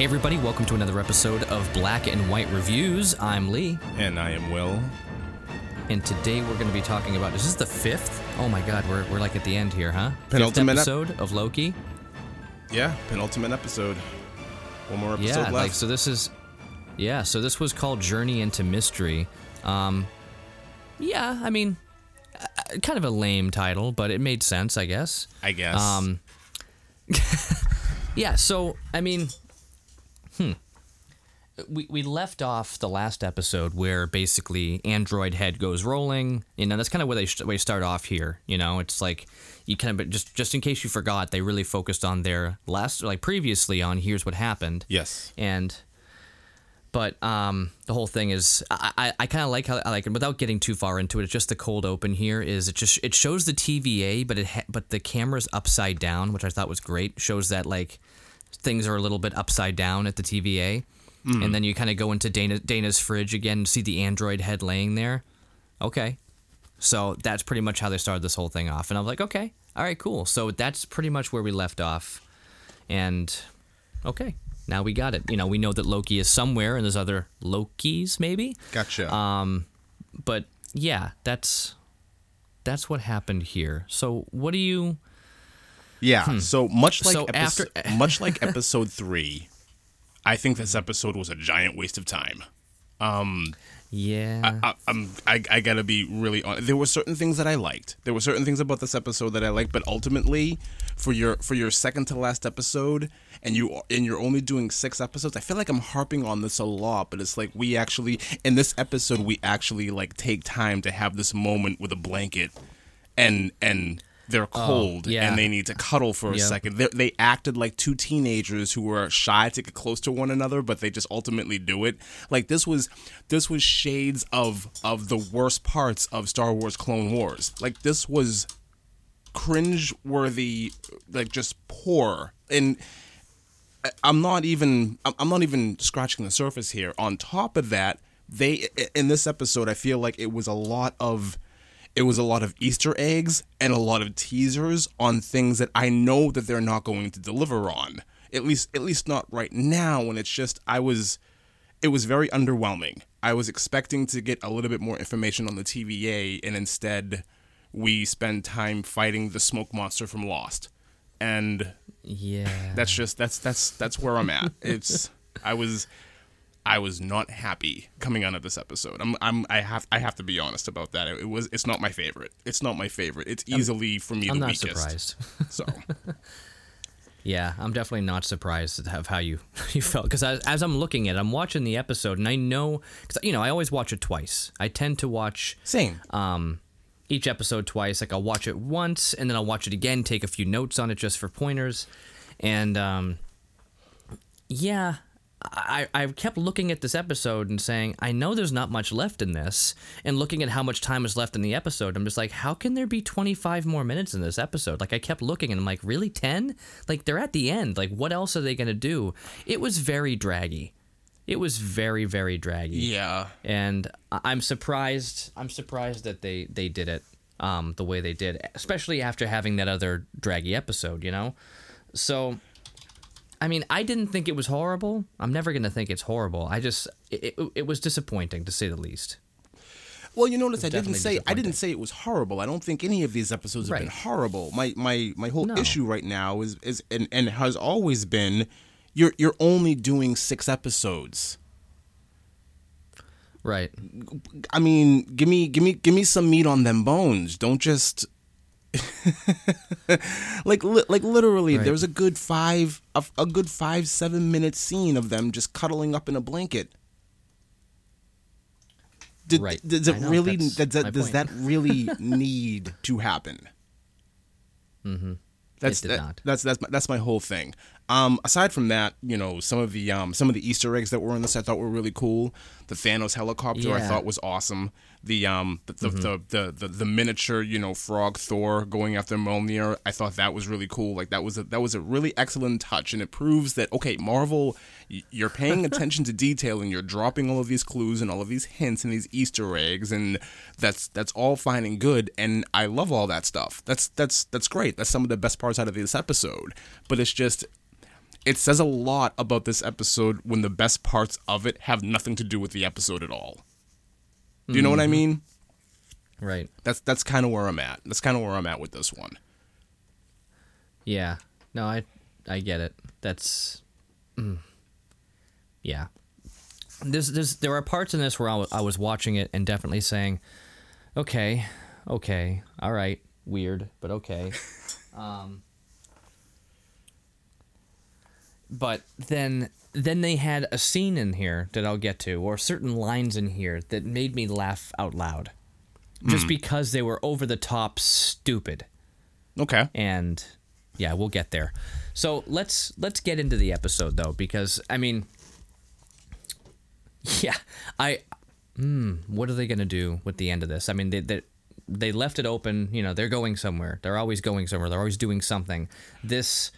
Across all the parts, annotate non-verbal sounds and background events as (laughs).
Hey, everybody, welcome to another episode of Black and White Reviews. I'm Lee, And I am Will. and today we're going to be talking about. Is this the fifth? Oh my god, we're, we're like at the end here, huh? Penultimate fifth episode of Loki. Yeah, penultimate episode. One more episode Yeah, left. like, so this is. Yeah, so this was called Journey into Mystery. Um, yeah, I mean, uh, kind of a lame title, but it made sense, I guess. I guess. Um, (laughs) yeah, so I mean, hmm. We, we left off the last episode where basically Android Head goes rolling. You know, that's kind of where they sh- where they start off here. You know, it's like you kind of just just in case you forgot, they really focused on their last like previously on here's what happened yes. and but um, the whole thing is I, I, I kind of like how I like it without getting too far into it. It's just the cold open here is it just it shows the TVA, but it ha- but the camera's upside down, which I thought was great. Shows that like things are a little bit upside down at the TVA, and then you kind of go into Dana Dana's fridge again, and see the android head laying there. Okay, so that's pretty much how they started this whole thing off, and I was like, okay, all right, cool. So that's pretty much where we left off, and okay, now we got it. You know, we know that Loki is somewhere, and there's other Lokis, maybe. Gotcha. Um, but yeah, that's that's what happened here. So what do you? Yeah. So much like So episo- after- (laughs) much like episode three, I think this episode was a giant waste of time. Um, Yeah. I, I'm I, I gotta be really honest. There were certain things that I liked. There were certain things about this episode that I liked, but ultimately, for your for your second to last episode, and you and you're only doing six episodes, I feel like I'm harping on this a lot. But it's like we actually in this episode we actually like take time to have this moment with a blanket, and and they're oh, cold Oh, yeah. and they need to cuddle for a Yep. second. They, they acted like two teenagers who were shy to get close to one another, but they just ultimately do it. Like this was this was shades of of the worst parts of Star Wars Clone Wars. Like this was cringe worthy, like just poor. And I'm not even I'm not even scratching the surface here. On top of that, they in this episode, I feel like it was a lot of it was a lot of Easter eggs and a lot of teasers on things that I know that they're not going to deliver on. At least at least not right now when it's just I was it was very underwhelming. I was expecting to get a little bit more information on the TVA and instead we spend time fighting the smoke monster from Lost. And yeah. that's just that's that's that's where I'm at. It's I was I was not happy coming out of this episode. I'm I'm I have I have to be honest about that. It, was it's not my favorite. It's not my favorite. It's easily for me I'm the not surprised. (laughs) So (laughs) Yeah, I'm definitely not surprised of how you (laughs) you felt because as, as I'm looking at, it, I'm watching the episode and I know because you know I always watch it twice. I tend to watch same. um, each episode twice. Like I'll watch it once and then I'll watch it again, take a few notes on it just for pointers, and um, yeah, I I kept looking at this episode and saying I know there's not much left in this, and looking at how much time is left in the episode, I'm just like, how can there be 25 more minutes in this episode? Like I kept looking and I'm like, really 10? Like they're at the end. Like what else are they gonna do? It was very draggy. It was very very draggy yeah. and I'm surprised. I'm surprised that they they did it um, the way they did, especially after having that other draggy episode. You know, so I mean, I didn't think it was horrible. I'm never gonna think it's horrible. I just it, it, it was disappointing to say the least. Well, you notice I didn't say I didn't say it was horrible. I don't think any of these episodes have been horrible. My my my whole No. issue right now is is and, and has always been you're you're only doing 6 episodes. Right. I mean, give me give me give me some meat on them bones. Don't just (laughs) like li- like literally Right. there's a good 5 a, a good 5 7 minute scene of them just cuddling up in a blanket. Did, Right. Does it know, really does that, does that really (laughs) need to happen? Mm-hmm. That's It did that- not. that's that's my, that's my whole thing. Um, aside from that, you know, some of the um, some of the Easter eggs that were in this I thought were really cool. The Thanos helicopter I thought was awesome. The um the the, the, the, the the miniature you know frog Thor going after Mjolnir I thought that was really cool. Like that was a, that was a really excellent touch, and it proves that okay, Marvel, you're paying (laughs) attention to detail and you're dropping all of these clues and all of these hints and these Easter eggs, and that's that's all fine and good. And I love all that stuff. That's that's that's great. That's some of the best parts out of this episode. But it's just it says a lot about this episode when the best parts of it have nothing to do with the episode at all. Do you know what I mean? Right. That's that's kind of where I'm at. That's kind of where I'm at with this one. Yeah. No, I I get it. That's mm. yeah. There's, there's there are parts in this where I was watching it and definitely saying, okay, okay, all right, weird, but okay. (laughs) um, but then then they had a scene in here that I'll get to, or certain lines in here that made me laugh out loud, just because they were over the top stupid Okay. and yeah, we'll get there. So let's let's get into the episode though, because I mean, (laughs) yeah, I, mm, what are they gonna do with the end of this? I mean, they they they left it open. You know, they're going somewhere. They're always going somewhere. They're always doing something. This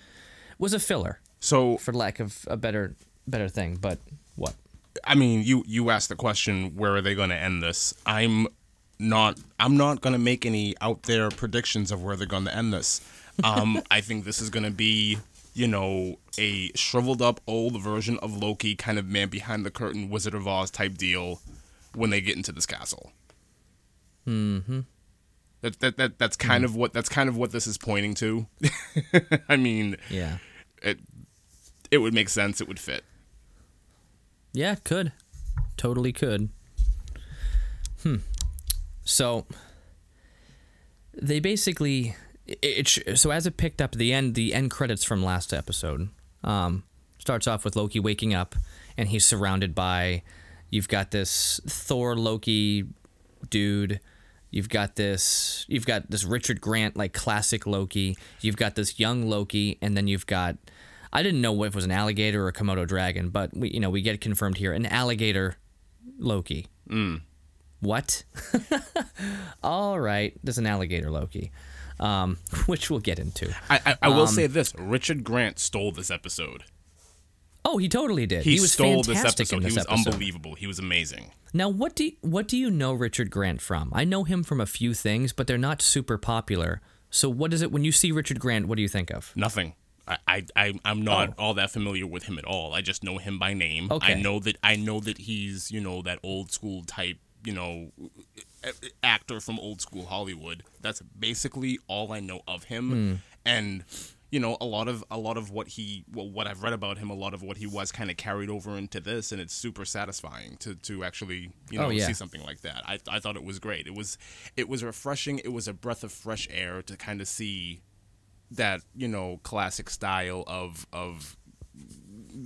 was a filler, So for lack of a better better thing. But what? I mean, you you asked the question, where are they going to end this? I'm not I'm not going to make any out there predictions of where they're going to end this. (laughs) Um, I think this is going to be, you know, a shriveled up old version of Loki, kind of man behind the curtain, Wizard of Oz type deal when they get into this castle. Mm-hmm. That, that, that that's kind of what that's kind of what this is pointing to. (laughs) I mean, Yeah, it it would make sense. It would fit. yeah, could, totally could. Hmm. So they basically it, it so as it picked up the end the end credits from last episode um, starts off with Loki waking up and he's surrounded by you've got this Thor Loki dude you've got this you've got this Richard Grant like classic Loki you've got this young Loki and then you've got I didn't know if it was an alligator or a Komodo dragon but we you know we get confirmed here an alligator Loki what? (laughs) All right, there's an alligator Loki, um, (laughs) which we'll get into. I I, I will say this: Richard Grant stole this episode. Oh, he totally did. He, was stole this episode. this he was episode. unbelievable. He was amazing. Now, what do you, what do you know Richard Grant from? I know him from a few things, but they're not super popular. So, what is it when you see Richard Grant? What do you think of? Nothing. I, I, I'm not oh. all that familiar with him at all. I just know him by name. Okay. I know that I know that he's you know that old school type you know actor from old school Hollywood. That's basically all I know of him. Hmm. And you know a lot of a lot of what he well what I've read about him, a lot of what he was kind of carried over into this, and it's super satisfying to to actually you oh, know Oh, yeah. see something like that. I I thought it was great. It was it was refreshing. It was a breath of fresh air to kind of see that you know classic style of of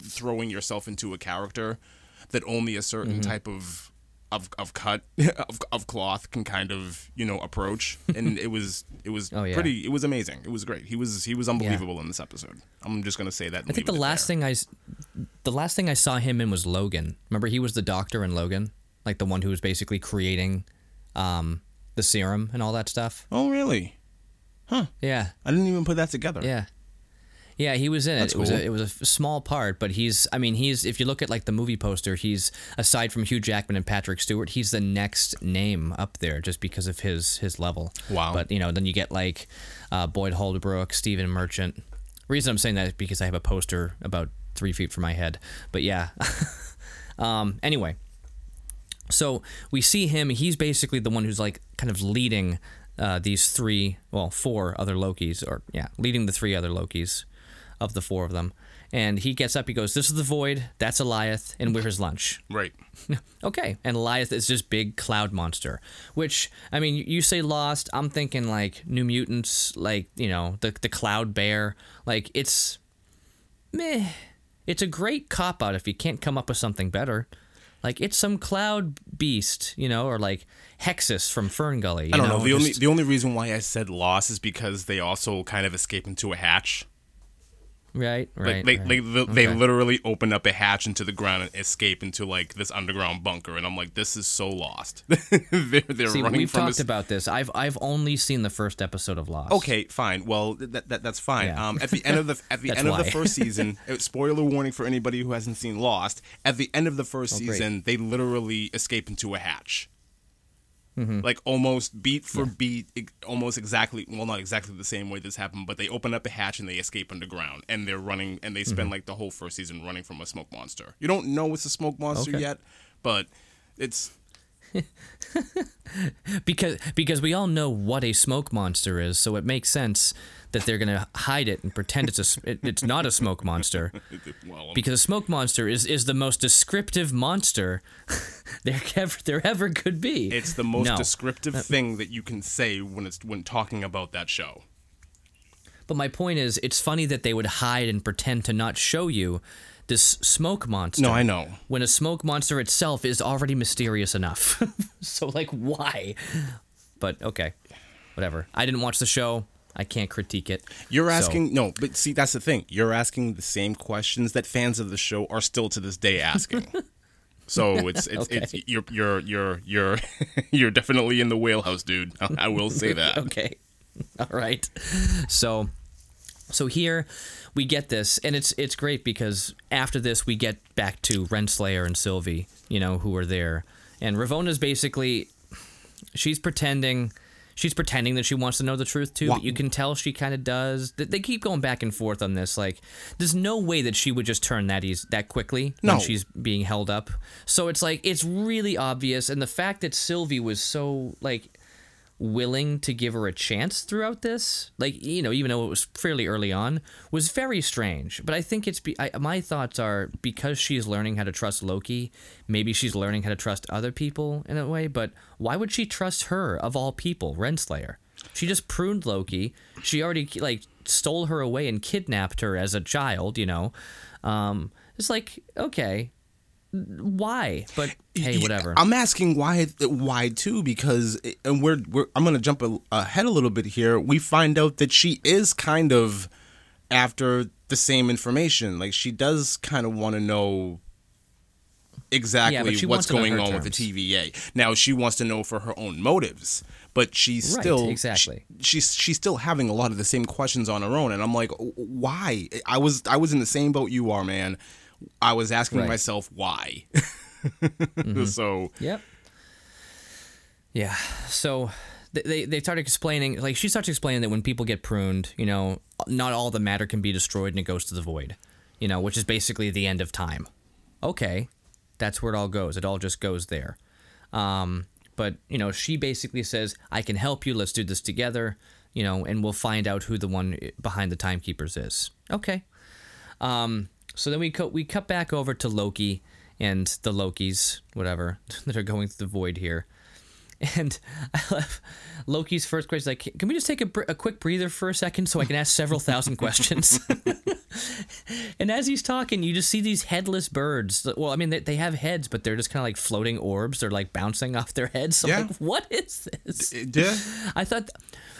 throwing yourself into a character that only a certain Mm-hmm. type of of, of cut (laughs) of, of cloth can kind of you know approach (laughs) and it was it was Oh, yeah. pretty it was amazing it was great he was he was unbelievable in this episode i'm just gonna say that I think the last there. thing I, the last thing I saw him in was Logan. Remember, he was the doctor in Logan, like the one who was basically creating, um, the serum and all that stuff. oh really Yeah, i didn't even put that together Yeah. Yeah, he was in it. That's it was cool. a, it was a small part, but he's I mean, he's if you look at like the movie poster, he's aside from Hugh Jackman and Patrick Stewart, he's the next name up there just because of his his level. Wow. But, you know, then you get like uh, Boyd Holbrook, Stephen Merchant. reason I'm saying that is because I have a poster about 3 feet from my head. But yeah. (laughs) um anyway, so we see him. He's basically the one who's like kind of leading uh, these three, well, four other Lokis, or yeah, leading the three other Lokis of the four of them. And he gets up. He goes, "This is the Void. That's Alioth, and we're his lunch." (laughs) right (laughs) okay. And Alioth is this big cloud monster. Which I mean, you say Lost. I'm thinking like New Mutants, like you know the the Cloud Bear. Like it's meh. It's a great cop out if you can't come up with something better. Like it's some cloud beast, you know, or like Hexxus from FernGully. You i don't know, the only the only reason why i said loss is because they also kind of escape into a hatch right, right. Like they, right. they, they, they literally open up a hatch into the ground and escape into like this underground bunker, and I'm like, this is so lost. (laughs) they're they're See, running we've from talked a, about this. I've I've only seen the first episode of Lost. Okay, fine. Well, that, that that's fine. Yeah. Um, at the end of the (laughs) at the end of the first (laughs) season, uh, spoiler warning for anybody who hasn't seen Lost. At the end of the first Oh, great. season, they literally escape into a hatch. Mm-hmm. Like almost beat for beat, e- almost exactly. Well, not exactly the same way this happened, but they open up a hatch and they escape underground, and they're running, and they spend mm-hmm. like the whole first season running from a smoke monster. You don't know it's a smoke monster Okay. yet, but it's (laughs) because because we all know what a smoke monster is, so it makes sense that they're gonna hide it and pretend it's a (laughs) it, it's not a smoke monster. (laughs) well, Because a smoke monster is, is the most descriptive monster there ever there ever could be. it's the most No. descriptive thing that you can say when it's when talking about that show. But my point is, it's funny that they would hide and pretend to not show you this smoke monster. No, I know. When a smoke monster itself is already mysterious enough. (laughs) so, like, why? But okay, whatever. I didn't watch the show. I can't critique it. You're So- asking no, but see that's the thing. You're asking the same questions that fans of the show are still to this day asking. (laughs) so it's it's, it's you're you're you're you're (laughs) you're definitely in the whalehouse, dude. I will say that. okay. All right. So so here we get this and it's it's great because after this we get back to Renslayer and Sylvie, you know, who are there. And Ravonna's basically she's pretending she's pretending that she wants to know the truth too, Wha- but you can tell she kind of does. They- They keep going back and forth on this like there's no way that she would just turn that easy, that quickly No. when she's being held up. So it's like it's really obvious and the fact that Sylvie was so like willing to give her a chance throughout this, like you know, even though it was fairly early on, was very strange. But I think it's be- I, my thoughts are because she's learning how to trust Loki. Maybe she's learning how to trust other people in a way. But why would she trust her of all people, Renslayer? She just pruned Loki. She already like stole her away and kidnapped her as a child. You know, um, it's like okay, why? But hey, whatever. I'm asking why why too because and we're we're I'm gonna jump a, ahead a little bit here. We find out that she is kind of after the same information. Like she does kind of want to know exactly she what's wants it on going on with the TVA. Now she wants to know for her own motives, but she's Right, still exactly. she- she's she's still having a lot of the same questions on her own, and I'm like, why? I was I was in the same boat you are, man. I was asking Right. myself why. (laughs) so Yep. Yeah. So they they start explaining like she starts explaining that when people get pruned, you know, not all the matter can be destroyed and it goes to the void. You know, which is basically the end of time. Okay. That's where it all goes. It all just goes there. Um, but you know, she basically says, "I can help you. Let's do this together." You know, and we'll find out who the one behind the timekeepers is. Okay. Um, so then we cut we cut back over to Loki and the Lokis, whatever, (laughs) that are going through the void here. And I love Loki's first question is like, can we just take a, br- a quick breather for a second so I can ask several thousand (laughs) questions? (laughs) and as he's talking, you just see these headless birds. Well, I mean, they, they have heads, but they're just kind of like floating orbs. They're like bouncing off their heads. So Yeah. like, what is this? yeah. I thought.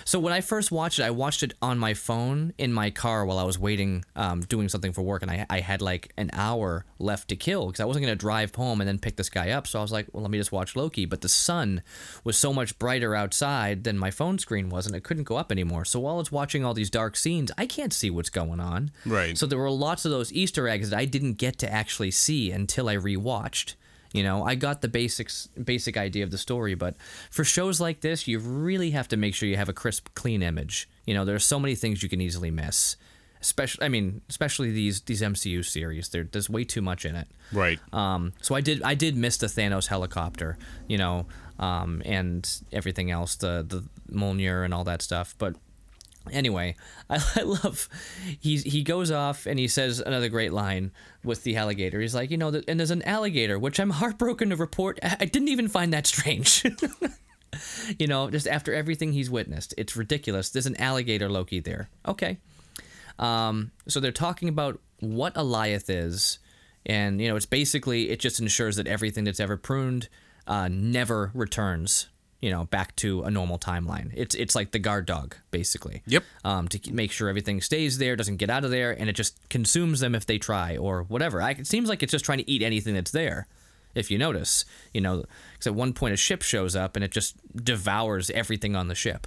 So when I first watched it, I watched it on my phone in my car while I was waiting, um, doing something for work, and I, I had like an hour left to kill because I wasn't gonna drive home and then pick this guy up. So I was like, well, let me just watch Loki. But the sun was so much brighter outside than my phone screen was, and it couldn't go up anymore. So while I was watching all these dark scenes, I can't see what's going on. Right. So there were lots of those Easter eggs that I didn't get to actually see until I rewatched. You know, I got the basics, basic idea of the story, but for shows like this, you really have to make sure you have a crisp, clean image. You know, there's so many things you can easily miss. Especially, I mean, especially these these MCU series. There, there's way too much in it. Right. Um, so I did I did miss the Thanos helicopter, you know, um, and everything else, the the Mjolnir and all that stuff. But anyway, (laughs) I, I love he he goes off and he says another great line with the alligator. He's like, you know, and there's an alligator, which I'm (laughs) heartbroken to report. I, I didn't even find that strange. (laughs) you know, just after everything he's witnessed, it's ridiculous. There's an alligator Loki there. Okay. Um, so they're talking about what Alioth is, and you know, it's basically it just ensures that everything that's ever pruned uh, never returns. You know, back to a normal timeline. It's it's like the guard dog, basically. Yep. Um, to make sure everything stays there, doesn't get out of there, and it just consumes them if they try or whatever. I, it seems like it's just trying to eat anything that's there. If you notice, you know, because at one point a ship shows up and it just devours everything on the ship,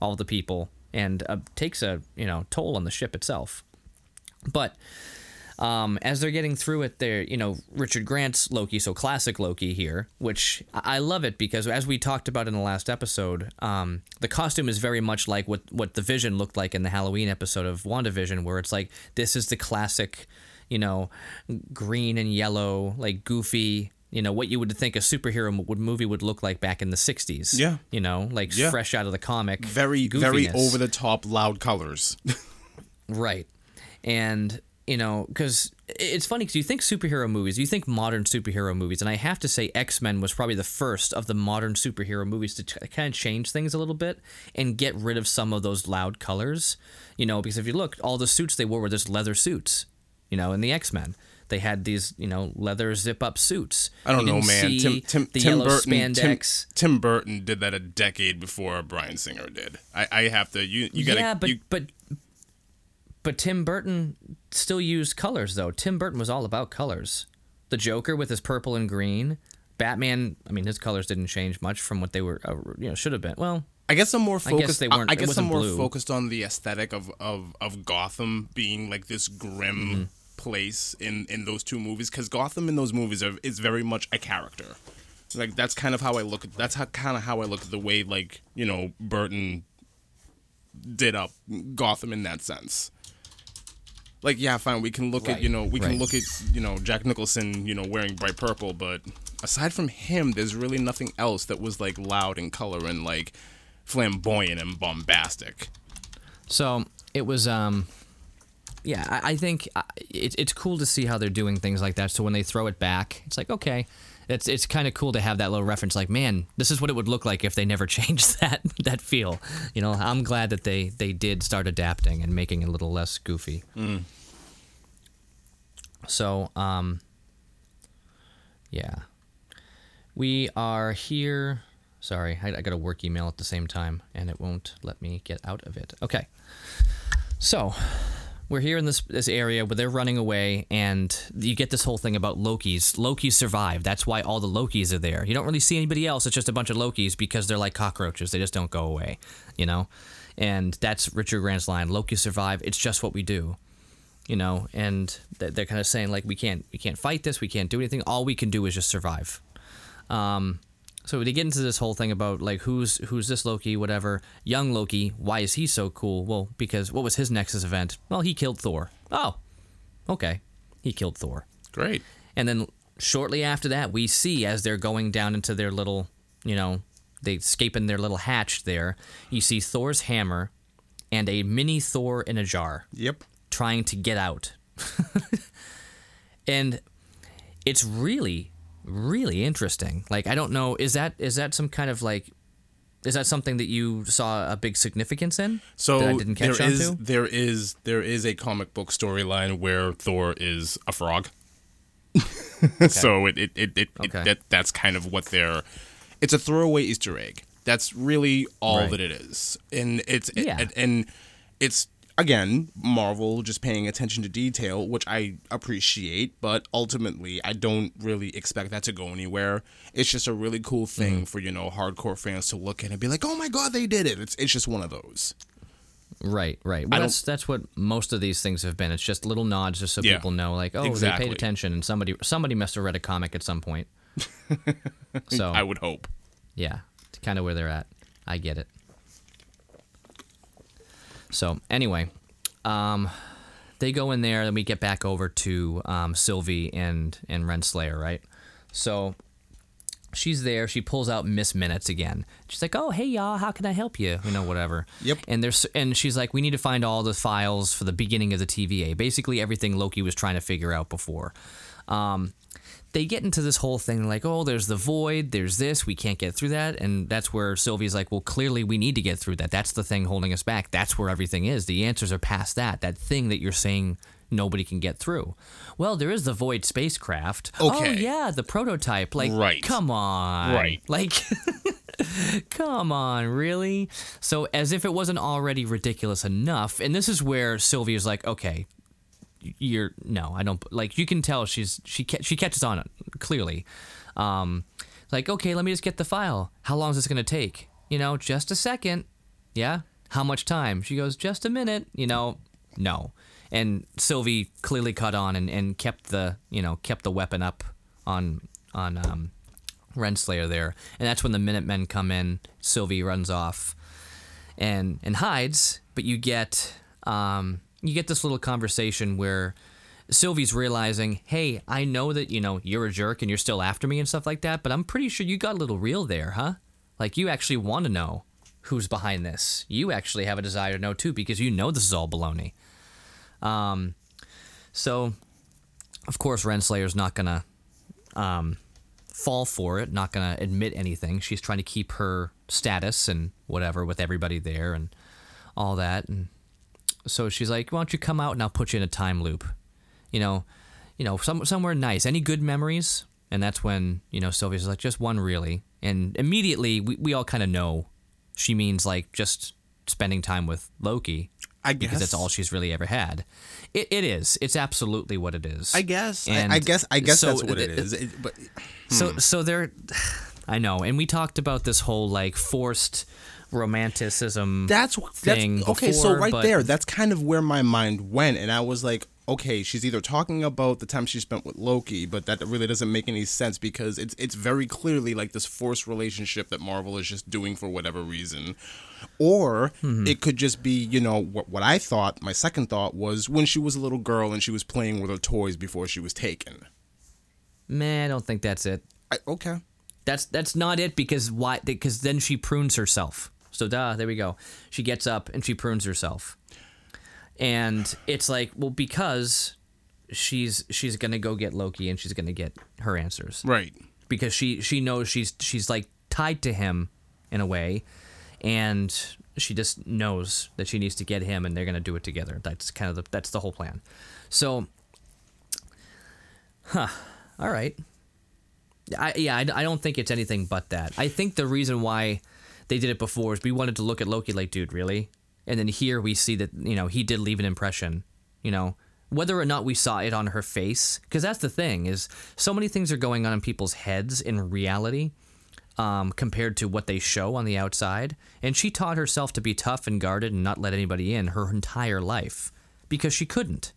all the people, and uh, takes a you know toll on the ship itself. But um, as they're getting through it, they're you know Richard Grant's Loki, so classic Loki here, which I love it because as we talked about in the last episode, um, the costume is very much like what what the Vision looked like in the Halloween episode of WandaVision, where it's like this is the classic, you know, green and yellow, like goofy. You know what you would think a superhero movie would look like back in the '60s. Yeah. you know, like Yeah. fresh out of the comic. Very, very over the top, loud colors. (laughs) Right. And, you know, because it's funny because you think superhero movies, you think modern superhero movies, and I have to say X Men was probably the first of the modern superhero movies to t- kind of change things a little bit and get rid of some of those loud colors. You know, because if you look, all the suits they wore were just leather suits, you know, in the X Men. They had these, you know, leather zip up suits. I don't know, man. Tim, Tim, Tim Burton. Tim. Tim Burton did that a decade before Bryan Singer did. I, I have to. You, you gotta. yeah, but you, but but Tim Burton still used colors though. Tim Burton was all about colors. The Joker with his purple and green. Batman, I mean, his colors didn't change much from what they were, uh, you know, should have been. Well, I guess I'm more focused. I guess they weren't- I guess I'm more blue. focused on the aesthetic of, of, of Gotham being like this grim Mm-hmm. place in, in those two movies because Gotham in those movies are, is very much a character. Like that's kind of how I look at. That's how kind of how I look at the way like you know Burton did up Gotham in that sense. Like yeah, fine. We can look at you know we can look at you know Jack Nicholson you know wearing bright purple, but aside from him, there's really nothing else that was like loud in color and like flamboyant and bombastic. so it was, um, yeah, I, I think uh, it, it's cool to see how they're doing things like that. So when they throw it back, it's like, okay. It's, it's kind of cool to have that little reference like man this is what it would look like if they never (laughs) changed that that feel. You know i'm glad that they they did start adapting and making it a little less goofy. So, um, yeah, we are here. Sorry, I, I got a work email at the same time, and it won't let me get out of it. Okay, so we're here in this this area where they're running away, and you get this whole thing about Loki's. Loki's survive. That's why all the Lokis are there. You don't really see anybody else. It's just a bunch of Lokis because they're like cockroaches. They just don't go away. You know, and that's Richard Grant's line. Loki survive. It's just what we do you know, and they're kind of saying like we can't we can't fight this, we can't do anything. All we can do is just survive. Um, so they get into this whole thing about like who's who's this Loki, whatever. Young Loki, why is he so cool? Well, because what was his Nexus event? Well, he killed Thor. Oh, okay, he killed Thor. Great. And then shortly after that, we see as they're going down into their little, you know, they escape in their little hatch there. You see Thor's hammer and a mini Thor in a jar Yep. trying to get out. (laughs) and it's really really interesting. Like I don't know is that is that some kind of like is that something that you saw a big significance in? So that I didn't catch there on is to? there is there is a comic book storyline where Thor is a frog. (laughs) so it it, it, it, Okay. it that that's kind of what they're it's a throwaway Easter egg. That's really all Right. that it is. And it's Yeah. and, and it's again Marvel just paying attention to detail, which I appreciate, but ultimately I don't really expect that to go anywhere. It's just a really cool thing Mm-hmm. for, you know, hardcore fans to look at and be like, "Oh my god, they did it." It's it's just one of those. Right, right. Well, that's that's what most of these things have been. It's just little nods, just so Yeah. people know, like, oh, they paid attention, and somebody somebody must have read a comic at some point. (laughs) so I would hope. yeah, it's kind of where they're at. I get it. So anyway, um, they go in there, then we get back over to um, Sylvie and and Renslayer, right? So she's there. She pulls out Miss Minutes again. She's like, "Oh, hey y'all, how can I help you?" You know, whatever. Yep. And there's and she's like, "We need to find all the files for the beginning of the TVA. Basically, everything Loki was trying to figure out before." Um, they get into this whole thing like, oh, there's the void, there's this, we can't get through that. And that's where Sylvie's like, well, clearly we need to get through that. That's the thing holding us back. That's where everything is. The answers are past that. That thing that you're saying nobody can get through. Well, there is the void spacecraft. Okay. Oh, yeah, the prototype. Like, Right. come on. Right. Like, (laughs) come on, really? So, as if it wasn't already ridiculous enough. And this is where Sylvie's like, okay, you're no i don't like you can tell she's she she catches on clearly. Um like okay let me just get the file. How long is this to take? You know just a second. Yeah? How much time? She goes just a minute you know no. And Sylvie clearly caught on and, and kept the you know kept the weapon up on on um, Renslayer there, and that's when the Minutemen come in. Sylvie runs off and and hides, but you get um, you get this little conversation where Sylvie's realizing, hey, I know that you know you're a jerk and you're still after me and stuff like that, but I'm pretty sure you got a little real there, huh? Like you actually want to know who's behind this. You actually have a desire to know too because you know this is all baloney. Um, so of course Renslayer's not gonna um, fall for it, not gonna admit anything. She's trying to keep her status and whatever with everybody there and all that. And so she's like, "Why don't you come out and I'll put you in a time loop? You know, you know, some, somewhere nice. Any good memories?" And that's when you know Sylvie's like, "Just one, really." And immediately we we all kind of know she means like just spending time with Loki. I because that's all she's really ever had. It, it is. It's absolutely what it is. I guess. I, I guess. I guess so that's what it it- is. It- but So hmm. so there, I know, and we talked about this whole like forced romanticism. that's thing that's okay. so right but- there, that's kind of where my mind went, and I was like, okay, she's either talking about the time she spent with Loki, but that really doesn't make any sense because it's it's very clearly like this forced relationship that Marvel is just doing for whatever reason, or Mm-hmm. it could just be you know what what I thought. My second thought was when she was a little girl and she was playing with her toys before she was taken. Man, I don't think that's it. I, okay. That's that's not it because why? Because then she prunes herself. So duh, there we go. She gets up and she prunes herself, and it's like, well, because she's she's gonna go get Loki and she's gonna get her answers. Right. because she she knows she's she's like tied to him in a way and she just knows that she needs to get him and they're going to do it together that's kind of the that's the whole plan so huh all right I, yeah I, I don't think it's anything but that. I think the reason why they did it before is we wanted to look at loki like dude really? And then here we see that you know he did leave an impression you know? Whether or not we saw it on her face because that's the thing is so many things are going on in people's heads in reality um, compared to what they show on the outside. And she taught herself to be tough and guarded and not let anybody in her entire life because she couldn't.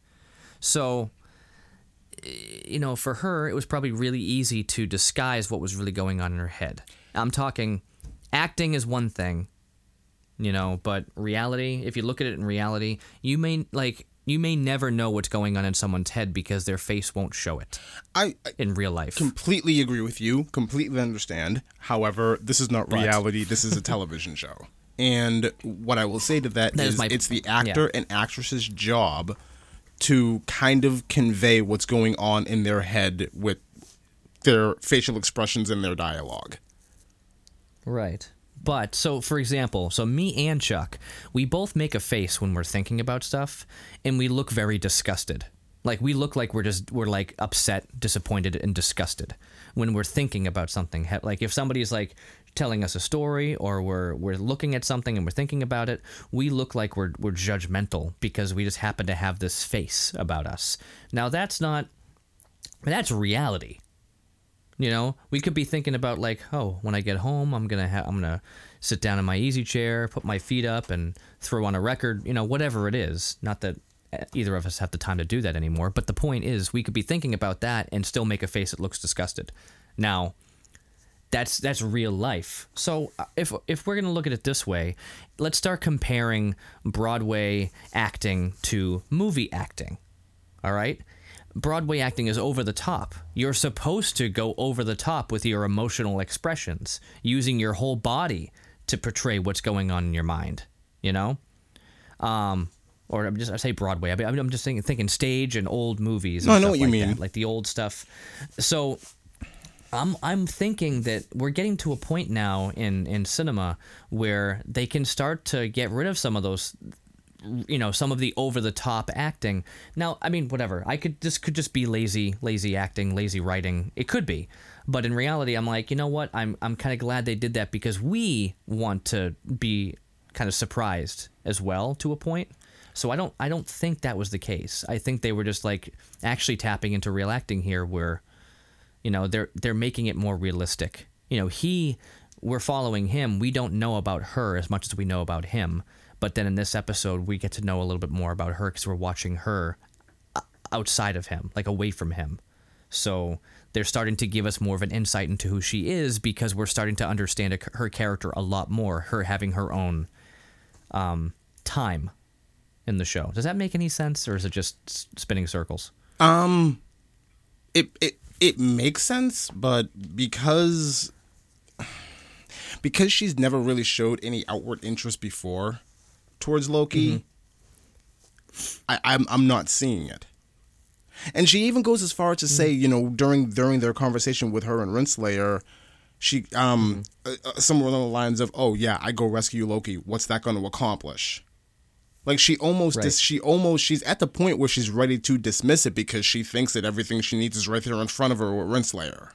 So you know for her it was probably really easy to disguise what was really going on in her head i'm talking acting is one thing you know but reality if you look at it in reality you may like you may never know what's going on in someone's head because their face won't show it I, I in real life completely agree with you. Completely understand. However, this is not But- reality. This is a television show. And what I will say to that That is is, my- it's the actor and actress's job to kind of convey what's going on in their head with their facial expressions and their dialogue. Right. But so for example, so me and Chuck, we both make a face when we're thinking about stuff and we look very disgusted. Like we look like we're just we're like upset, disappointed and disgusted when we're thinking about something. Like if somebody's like telling us a story or we're we're looking at something and we're thinking about it, we look like we're we're judgmental because we just happen to have this face about us. Now that's not that's reality. You know, we could be thinking about like, oh, when I get home, I'm gonna ha- I'm gonna sit down in my easy chair, put my feet up, and throw on a record. You know, whatever it is. Not that uh, either of us have the time to do that anymore. But the point is, we could be thinking about that and still make a face that looks disgusted. Now, that's that's real life. So uh, if if we're gonna look at it this way, let's start comparing Broadway acting to movie acting. All right? Broadway acting is over the top. You're supposed to go over the top with your emotional expressions, using your whole body to portray what's going on in your mind, you know? Um or I'm just I say Broadway. I mean, I'm just thinking, thinking stage and old movies. And No, I know what you like mean. that, like the old stuff. So I'm I'm thinking that we're getting to a point now in in cinema where they can start to get rid of some of those you know some of the over the top acting. Now i mean whatever. I could this could just be lazy lazy acting lazy writing. It could be. But in reality i'm like you know what? I'm i'm kind of glad they did that because we want to be kind of surprised as well to a point. So i don't i don't think that was the case. I think they were just like actually tapping into real acting here where you know they're they're making it more realistic you know he we're following him we don't know about her as much as we know about him But then in this episode, we get to know a little bit more about her because we're watching her outside of him, like away from him. So they're starting to give us more of an insight into who she is because we're starting to understand her character a lot more. Her having her own um, time in the show. Does that make any sense, or is it just spinning circles? Um it it it makes sense, but because because she's never really showed any outward interest before towards Loki, I, I'm I'm not seeing it. And she even goes as far to say, you know, during during their conversation with her and Renslayer, she um uh, uh, somewhere along the lines of, "Oh yeah, I go rescue Loki. What's that going to accomplish?" Like she almost Right. dis- she almost she's at the point where she's ready to dismiss it because she thinks that everything she needs is right there in front of her with Renslayer.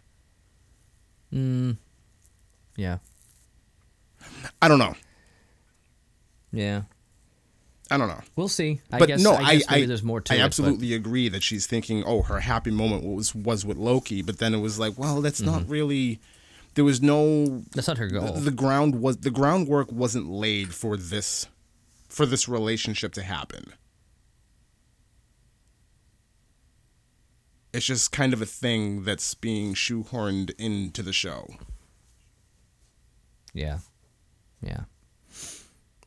Yeah, I don't know. yeah. I don't know. We'll see. I But guess, no, I, I guess maybe I, there's more to I it. but- absolutely agree that she's thinking, oh, her happy moment was was with Loki, but then it was like, well, that's Mm-hmm. not really. There was no that's not her goal. the ground was the groundwork wasn't laid for this for this relationship to happen. It's just kind of a thing that's being shoehorned into the show. Yeah. Yeah.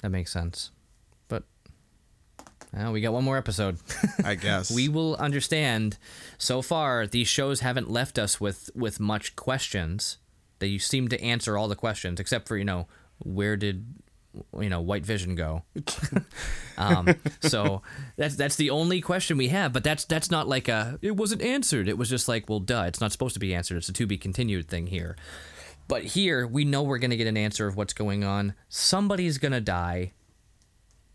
That makes sense. But well, we got one more episode. (laughs) I guess we will understand. So far, these shows haven't left us with with much questions. They seem to answer all the questions, except for you know where did you know White Vision go? (laughs) um, so that's that's the only question we have. But that's that's not like a it wasn't answered. It was just like well, duh, it's not supposed to be answered. It's a to be continued thing here. But here we know we're gonna get an answer of what's going on. Somebody's gonna die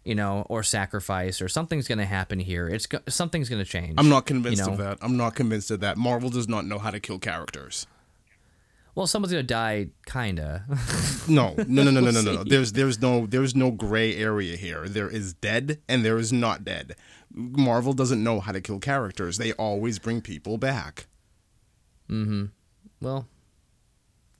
you know, or sacrifice, or something's going to happen here. It's go- something's going to change. I'm not convinced you know? of that. I'm not convinced of that. Marvel does not know how to kill characters. Well, someone's going to die, kinda. (laughs) No, no, no, no, no, no, no. There's there's no there's no gray area here. There is dead and there is not dead. Marvel doesn't know how to kill characters. They always bring people back. Mm-hmm. Well,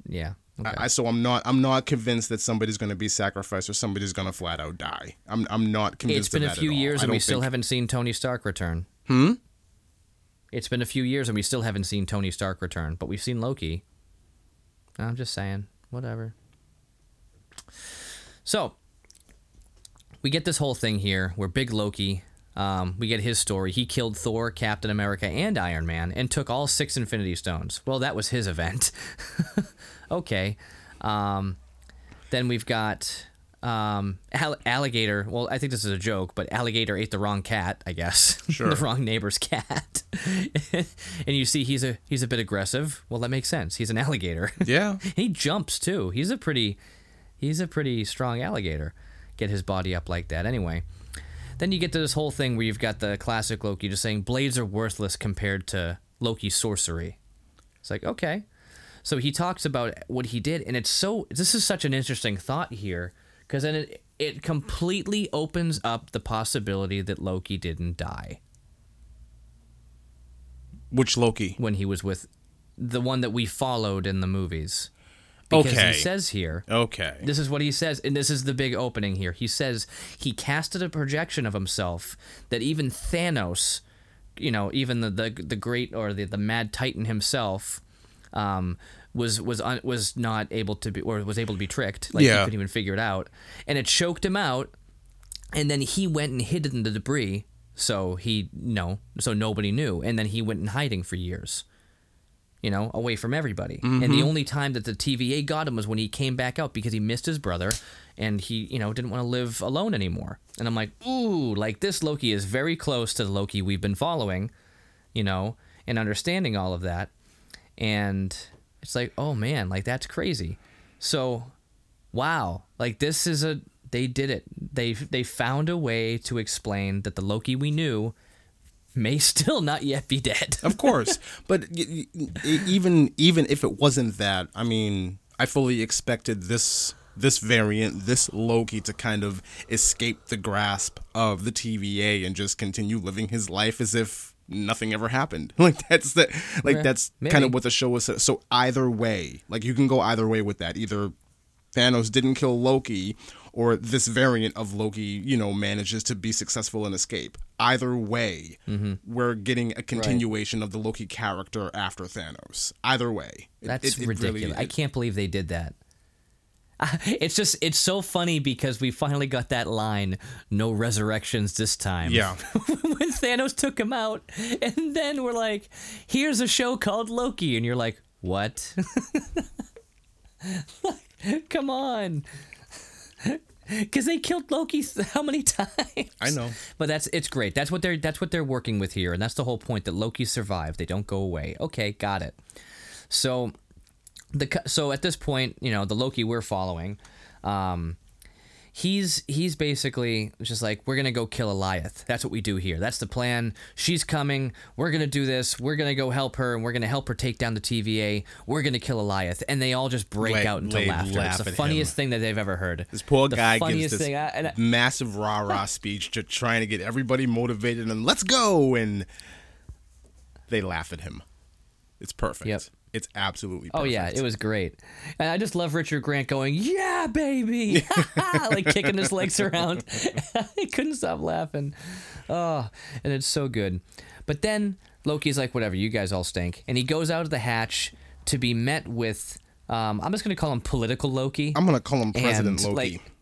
yeah. Okay. I, so I'm not I'm not convinced that somebody's going to be sacrificed or somebody's going to flat out die. I'm I'm not convinced. it's been a few years and we don't still haven't seen Tony Stark return. Hmm. It's been a few years and we still haven't seen Tony Stark return, but we've seen Loki. I'm just saying, whatever. So, we get this whole thing here where Big Loki, um, we get his story. He killed Thor, Captain America, and Iron Man and took all six Infinity Stones. Well, that was his event. (laughs) okay. Um, then we've got um, All- Alligator. Well, I think this is a joke, but Alligator ate the wrong cat, I guess. (laughs) Sure. the wrong neighbor's cat. (laughs) and you see he's a he's a bit aggressive. Well, that makes sense. He's an alligator. (laughs) Yeah. he jumps too. He's a pretty he's a pretty strong alligator. Get his body up like that anyway. Then you get to this whole thing where you've got the classic Loki just saying blades are worthless compared to Loki's sorcery. It's like, okay. So he talks about what he did and it's so this is such an interesting thought here because then it it completely opens up the possibility that Loki didn't die Which Loki? when he was with the one that we followed in the movies. Because Okay. he says here Okay. This is what he says, and this is the big opening here. He says he casted a projection of himself that even Thanos, you know, even the the, the great or the, the mad Titan himself, um, was was un, was not able to be or was able to be tricked. Like he Yeah. couldn't even figure it out, and it choked him out. And then he went and hid in the debris, so he no, so nobody knew. And then he went in hiding for years you know, away from everybody. And the mm-hmm. only time that the TVA got him was when he came back out because he missed his brother and he, you know, didn't want to live alone anymore. And I'm like, ooh, like this Loki is very close to the Loki we've been following, you know, and understanding all of that. And it's like, oh man, like that's crazy. So, wow, like this is a they did it. They they found a way to explain that the Loki we knew may (laughs) still not yet be dead. Of course, (laughs) but even even if it wasn't that, I mean, I fully expected this this variant, this Loki, to kind of escape the grasp of the TVA and just continue living his life as if nothing ever happened. (laughs) Like that's the like Yeah, that's maybe. kind of what the show was. So either way, like you can go either way with that. Either Thanos didn't kill Loki, or this variant of Loki, you know, manages to be successful and escape. Either way, Mm-hmm. we're getting a continuation of the Loki character after Thanos. Either way, It- That's it- it really- ridiculous. I can't believe they did that. (laughs) It's just it's so funny because we finally got that line, no resurrections this time. Yeah. (laughs) when Thanos took him out, and then we're like, here's a show called Loki, and you're like, what? (laughs) Come on. Because they killed Loki how many times? I know. But that's it's great. That's what they're that's what they're working with here, and that's the whole point that Loki survived. They don't go away. Okay, got it. So the so at this point, you know, the Loki we're following, um, he's he's basically just like we're gonna go kill Alioth. That's what we do here. That's the plan. She's coming. We're gonna do this. We're gonna go help her, and we're gonna help her take down the TVA. We're gonna kill Alioth, and they all just break Like, out into laughter. laugh it's the funniest him. thing that they've ever heard. This poor the guy gives this thing. I, I- massive rah rah (laughs) speech to trying to get everybody motivated and let's go and they laugh at him. It's perfect. Yep. It's absolutely perfect. Oh yeah, it was great, and I just love Richard Grant going, "Yeah, baby," (laughs) like kicking his legs around. (laughs) I couldn't stop laughing. Oh, and it's so good. But then Loki's like, "Whatever, you guys all stink," and he goes out of the hatch to be met with. Um, I'm just gonna call him political Loki. I'm gonna call him President And, Loki. like,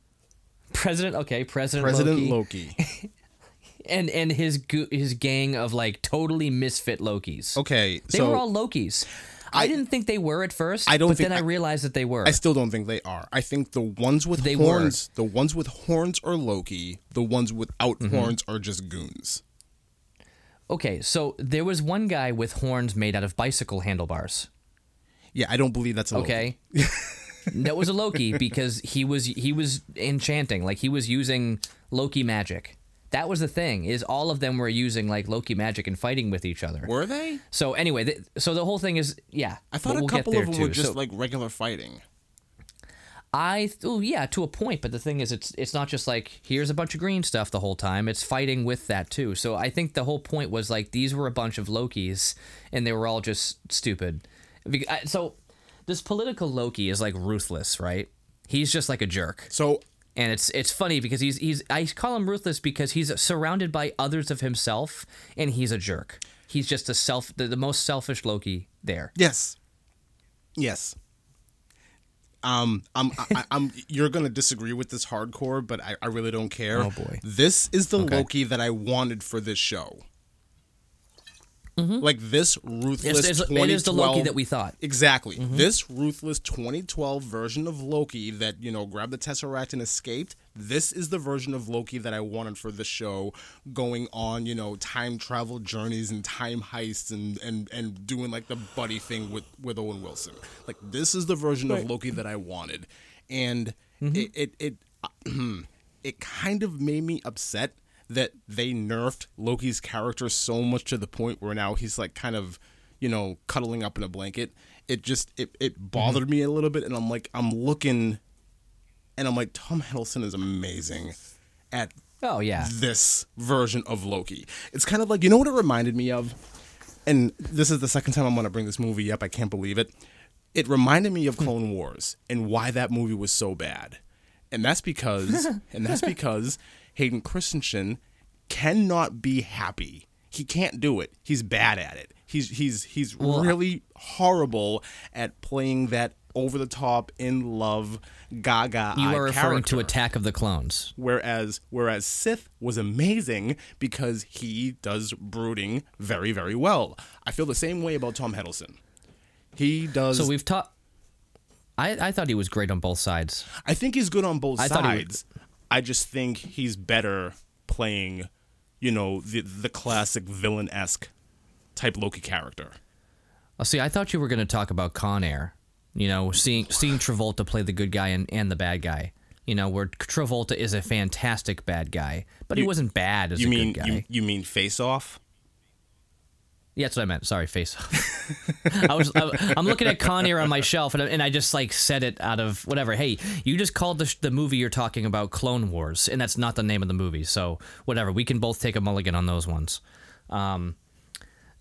President, okay, President, Loki President Loki, Loki. (laughs) and and his his gang of like totally misfit Lokis. Okay, They so were all Lokis. I, didn't think they were at first. I don't but think- then I I- realized that they were. I still don't think they are. I think the ones with They were. horns, the ones with horns are Loki. The ones without Mm-hmm. horns are just goons. Okay, so there was one guy with horns made out of bicycle handlebars. Yeah, I don't believe that's a Loki. Okay, (laughs) that was a Loki because he was he was enchanting, like he was using Loki magic. That was the thing is all of them were using like Loki magic and fighting with each other. Were they? So anyway, th- so the whole thing is yeah. I thought a we'll get couple of them too. were just So like regular fighting. I oh yeah to a point, but the thing is it's it's not just like here's a bunch of green stuff the whole time. It's fighting with that too. So I think the whole point was like these were a bunch of Lokis and they were all just stupid. So this political Loki is like ruthless, right? He's just like a jerk. So And it's it's funny because he's he's I call him ruthless because he's surrounded by others of himself and he's a jerk. He's just a self the, the most selfish Loki there. Yes. Yes. Um, I'm, I, I'm. You're gonna disagree with this hardcore, but I, I really don't care. Oh, boy. This is the Okay. Loki that I wanted for this show. Mm-hmm. Like this ruthless. It's, it's, it is the Loki that we thought. Exactly. Mm-hmm. This ruthless 2012 version of Loki that, you know, grabbed the Tesseract and escaped, this is the version of Loki that I wanted for the show, going on, you know, time travel journeys and time heists and and and doing like the buddy thing with with Owen Wilson. Like this is the version of Loki that I wanted. And mm-hmm. it it it, (clears throat) it kind of made me upset that they nerfed Loki's character so much to the point where now he's like kind of, you know, cuddling up in a blanket. It just it it bothered me a little bit, and I'm like I'm looking, and I'm like Tom Hiddleston is amazing at Oh yeah. this version of Loki. It's kind of like you know what it reminded me of, and this is the second time I'm going to bring this movie up. I can't believe it. It reminded me of hmm. Clone Wars and why that movie was so bad, and that's because and that's (laughs) because Hayden Christensen cannot be happy. He can't do it. He's bad at it. He's he's he's really horrible at playing that over the top in love gaga You are referring to. Attack of the Clones. Whereas whereas Sith was amazing because he does brooding very very well. I feel the same way about Tom Hiddleston. He does. So we've taught. I, I thought he was great on both sides. I think he's good on both I thought he sides. I just think he's better playing, you know, the the classic villain esque type Loki character. Oh, see, I thought you were going to talk about Con Air. You know, seeing seeing Travolta play the good guy and, and the bad guy. You know, where Travolta is a fantastic bad guy, but he wasn't bad as You a mean good guy. you, you mean Face Off? Yeah, that's what I meant. Sorry, face off. (laughs) I was I, I'm looking at Con Air on my shelf, and I, and I just like said it out of whatever. Hey, you just called the, sh- the movie you're talking about Clone Wars, and that's not the name of the movie. So whatever, we can both take a mulligan on those ones. Um,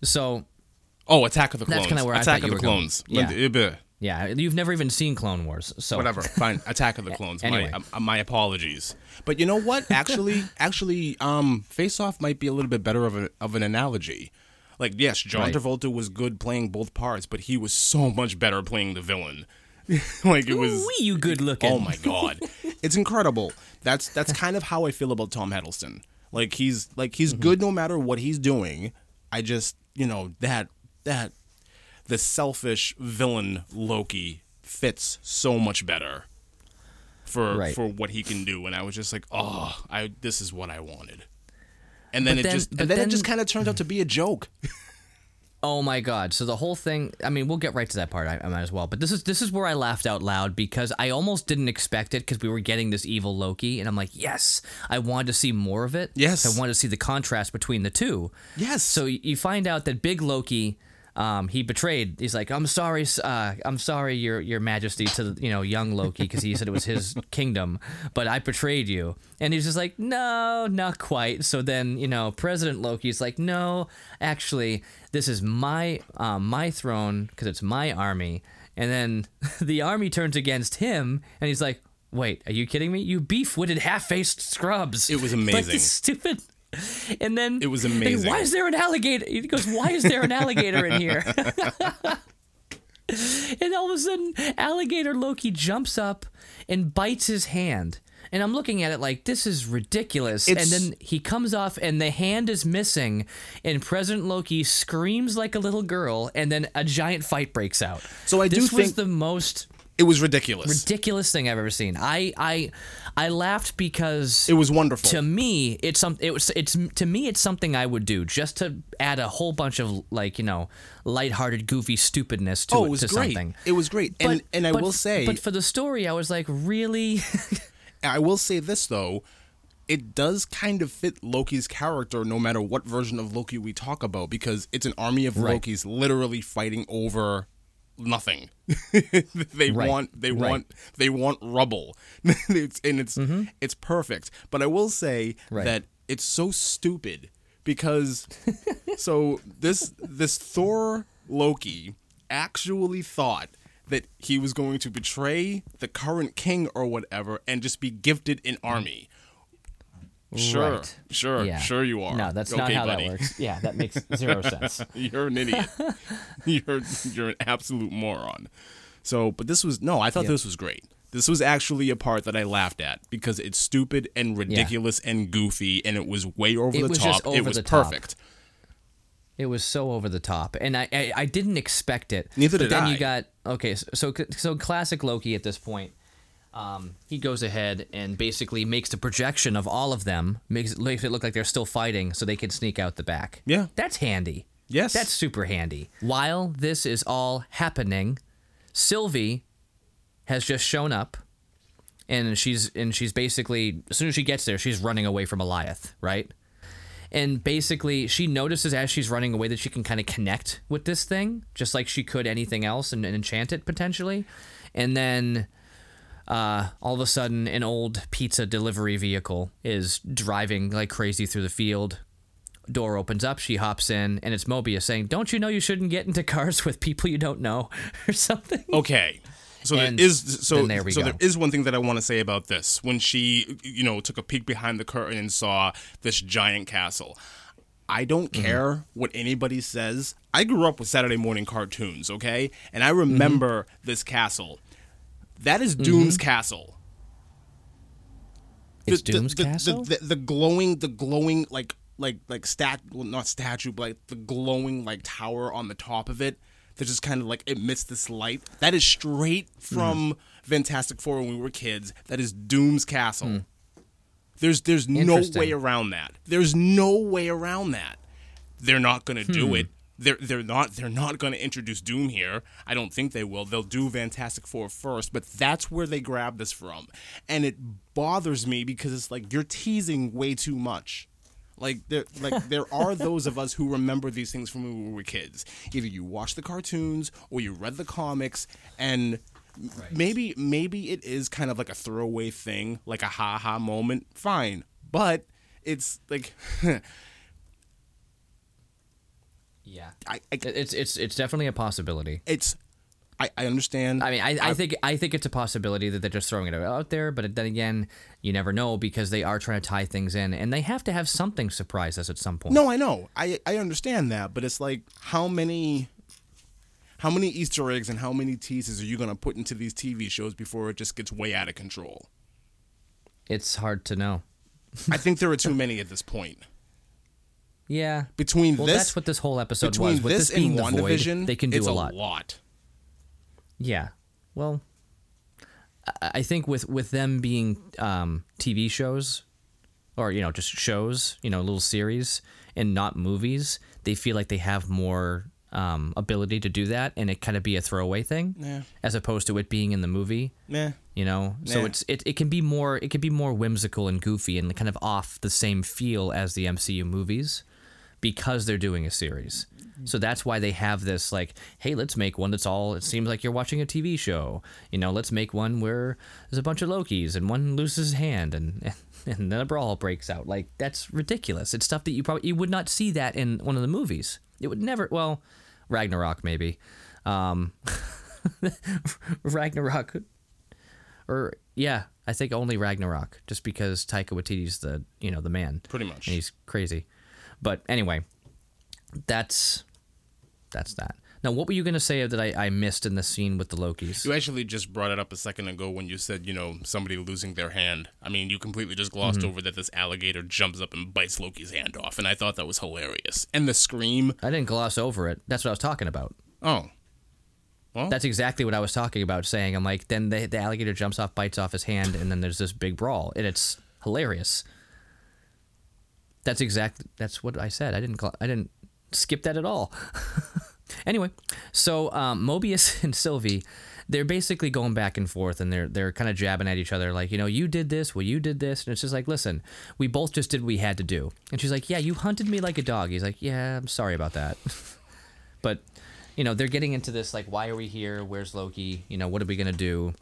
so Oh, Attack of the Clones. That's kinda where I thought of you the were going. Clones. Yeah. Linda- Yeah, you've never even seen Clone Wars, so Whatever. (laughs) Fine. Attack of the Clones. Anyway. My, uh, my apologies. But you know what? Actually, (laughs) actually, um, Face Off might be a little bit better of, a, of an analogy. Like, yes, John Right. Travolta was good playing both parts, but he was so much better playing the villain. (laughs) like it was. Ooh, you good looking. Oh my god, (laughs) it's incredible. That's that's kind of how I feel about Tom Hiddleston. Like he's like he's good no matter what he's doing. I just you know that that the selfish villain Loki fits so much better for Right. for what he can do, and I was just like, oh, I this is what I wanted. And then But it then- just but and then, then- it just kind of turned out to be a joke. (laughs) Oh my god! So the whole thing. I mean, we'll get right to that part. I, I might as well. But this is this is where I laughed out loud because I almost didn't expect it because we were getting this evil Loki, and I'm like, yes, I wanted to see more of it. Yes. I wanted to see the contrast between the two. Yes. So you find out that Big Loki, um, he betrayed. He's like, I'm sorry, uh, I'm sorry, your your Majesty, to you know young Loki because he said it was his (laughs) kingdom, but I betrayed you. And he's just like, no, not quite. So then you know President Loki's like, no, actually, this is my um, my throne because it's my army. And then (laughs) the army turns against him, and he's like. Wait, are you kidding me? You beef-witted, half-faced scrubs. It was (laughs) Like amazing. this stupid. (laughs) And then It was amazing. why is there an alligator? He goes, why is there an alligator in here? (laughs) and all of a sudden, alligator Loki jumps up and bites his hand. And I'm looking at it like this is ridiculous. It's- and then he comes off, and the hand is missing. And President Loki screams like a little girl, and then a giant fight breaks out. So I do this was think- the most It was ridiculous. ridiculous thing I've ever seen. I I I laughed because it was wonderful. to me it's some it was it's to me it's something I would do just to add a whole bunch of like you know lighthearted goofy stupidness to oh, it, it was to great. something. It was great. And But- and I but- will say but for the story, I was like, really? (laughs) I will say this though, it does kind of fit Loki's character no matter what version of Loki we talk about because it's an army of Right. Lokis literally fighting over nothing. (laughs) they Right. want they Right. want they want rubble. (laughs) it's, and it's it's perfect. But I will say Mm-hmm. Right. that it's so stupid because (laughs) so this this Thor Loki actually thought that he was going to betray the current king or whatever and just be gifted an army. Sure, Right. sure, Yeah. sure you are. No, that's Okay, not how buddy. that works. Yeah, that makes (laughs) zero sense. You're an idiot. (laughs) you're you're an absolute moron. So, but this was no, I thought this was great. This was actually a part that I laughed at because it's stupid and ridiculous and goofy and it was way over It the was top. just it over was the top. perfect. It was so over the top, and I I, I didn't expect it. Neither but did then I. you got okay, so, so classic Loki at this point. Um, he goes ahead and basically makes a projection of all of them, makes it, makes it look like they're still fighting, so they can sneak out the back. Yeah. that's handy. Yes. That's super handy. While this is all happening, Sylvie has just shown up and she's and she's basically as soon as she gets there, she's running away from Alioth, right? And basically she notices as she's running away that she can kind of connect with this thing, just like she could anything else and, and enchant it potentially. And then uh, all of a sudden an old pizza delivery vehicle is driving like crazy through the field door opens up she hops in and it's mobius saying don't you know you shouldn't get into cars with people you don't know (laughs) or something Okay. So And is so there so there is one thing that I want to say about this. When she you know took a peek behind the curtain and saw this giant castle. I don't Mm-hmm. care what anybody says. I grew up with Saturday morning cartoons, okay? And I Mm-hmm. remember this castle. That is mm-hmm. Doom's castle. it's the, doom's the, castle The, glowing, the glowing like like like stat, well, not statue, but like the glowing like tower on the top of it that just kind of like emits this light. That is straight mm. from Fantastic Four when we were kids. That is Doom's castle. Mm. There's there's no way around that. There's no way around that. They're not gonna do hmm. it. They're they're not they're not gonna introduce Doom here. I don't think they will. They'll do Fantastic Four first, but that's where they grab this from. And it bothers me because it's like you're teasing way too much. Like there like (laughs) there are those of us who remember these things from when we were kids. Either you watched the cartoons or you read the comics and maybe maybe it is kind of like a throwaway thing, like a ha ha moment. Fine. But it's like (laughs) yeah I, I it's it's it's definitely a possibility it's I, I understand. I mean, I, I think I think it's a possibility that they're just throwing it out there, but then again, you never know because they are trying to tie things in, and they have to have something surprise us at some point. no, I know. I I understand that, but it's like how many how many Easter eggs and how many teases are you gonna put into these TV shows before it just gets way out of control? it's hard to know. I think there are too (laughs) many at this point. Yeah, Between well, this that's what this whole episode between was. With this this, being and the void, they can do a lot. lot. Yeah. Well, I I think with with them being um, TV shows, or you know, just shows, you know, little series, and not movies, they feel like they have more um, ability to do that, and it kind of be a throwaway thing, Yeah. as opposed to it being in the movie. Yeah. You know, so Yeah. it's it, it can be more it can be more whimsical and goofy and kind of off the same feel as the MCU movies because they're doing a series. So that's why they have this like, hey, let's make one that's all it seems like you're watching a TV show. You know, let's make one where there's a bunch of Lokis and one loses his hand and (laughs) and then a brawl breaks out. Like that's ridiculous. It's stuff that you probably you would not see that in one of the movies. It would never well, Ragnarok maybe. Um (laughs) Ragnarok or yeah, I think only Ragnarok, just because Taika Waititi's the you know the man, Pretty much. and he's crazy. But anyway, that's that's that. Now, what were you gonna say that I, I missed in the scene with the Lokis? You actually just brought it up a second ago when you said, you know, somebody losing their hand. I mean, you completely just glossed Mm-hmm. over that this alligator jumps up and bites Loki's hand off, and I thought that was hilarious. And the scream. I didn't gloss over it. That's what I was talking about. Oh, Well. That's exactly what I was talking about. Saying I'm like, then the, the alligator jumps off, bites off his hand, and then there's this big brawl, and it's hilarious. That's exactly that's what I said. I didn't gl- I didn't skip that at all. (laughs) anyway, so um, Mobius (laughs) and Sylvie, they're basically going back and forth, and they're they're kind of jabbing at each other, like you know, you did this, well, you did this, and it's just like, listen, we both just did what we had to do. And she's like, yeah, you hunted me like a dog. He's like, yeah, I'm sorry about that. (laughs) but you know, they're getting into this like, why are we here? Where's Loki? You know, what are we gonna do?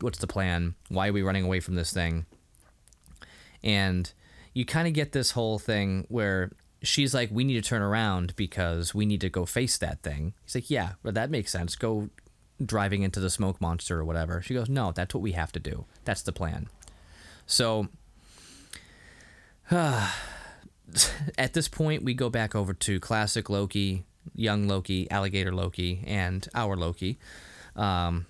What's the plan? Why are we running away from this thing? And you kind of get this whole thing where she's like, we need to turn around because we need to go face that thing. He's like, yeah, well, that makes sense. Go driving into the smoke monster or whatever. She goes, no, that's what we have to do. That's the plan. So (sighs) at this point, we go back over to classic Loki, young Loki, alligator Loki, and our Loki. Um,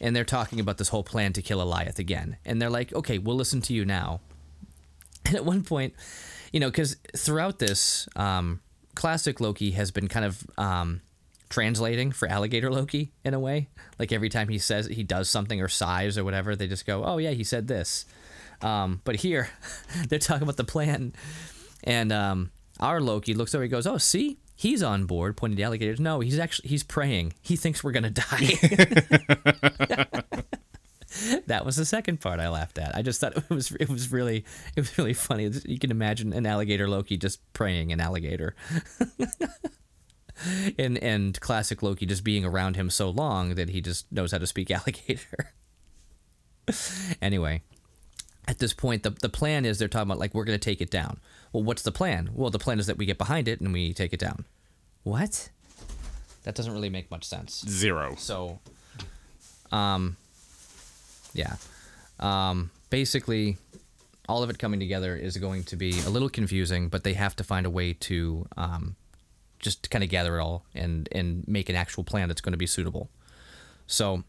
and they're talking about this whole plan to kill Alioth again. And they're like, okay, we'll listen to you now. And (laughs) at one point, you know, because throughout this, um, classic Loki has been kind of um, translating for alligator Loki in a way. Like every time he says he does something or sighs or whatever, they just go, oh, yeah, he said this. Um, but here, (laughs) they're talking about the plan. And um, our Loki looks over, he goes, oh, see? He's on board, pointing to alligators. No, he's actually he's praying. He thinks we're gonna die. (laughs) (laughs) that was the second part I laughed at. I just thought (laughs) it was it was really it was really funny. You can imagine an alligator Loki just praying an alligator. (laughs) and and classic Loki just being around him so long that he just knows how to speak alligator. anyway, at this point the the plan is they're talking about like we're going to take it down. Well, what's the plan? Well, the plan is that we get behind it and we take it down. What? That doesn't really make much sense. zero. So, um, yeah. Um, basically, all of it coming together is going to be a little confusing, but they have to find a way to um, just kind of gather it all and and make an actual plan that's going to be suitable. So,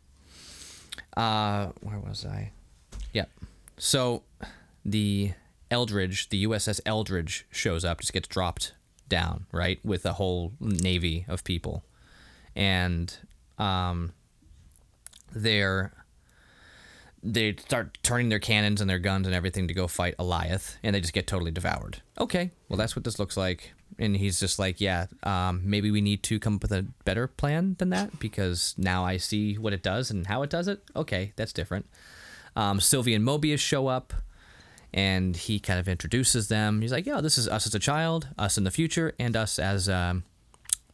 uh, where was I? Yeah. So, the Eldridge, the USS Eldridge, shows up, just gets dropped down, right, with a whole navy of people, and um, they're they start turning their cannons and their guns and everything to go fight Alioth, and they just get totally devoured. Okay, well that's what this looks like, and he's just like, yeah, um, maybe we need to come up with a better plan than that because now I see what it does and how it does it. Okay, that's different. Um, Sylvie and Mobius show up, and he kind of introduces them. He's like, yeah, this is us as a child, us in the future, and us as um,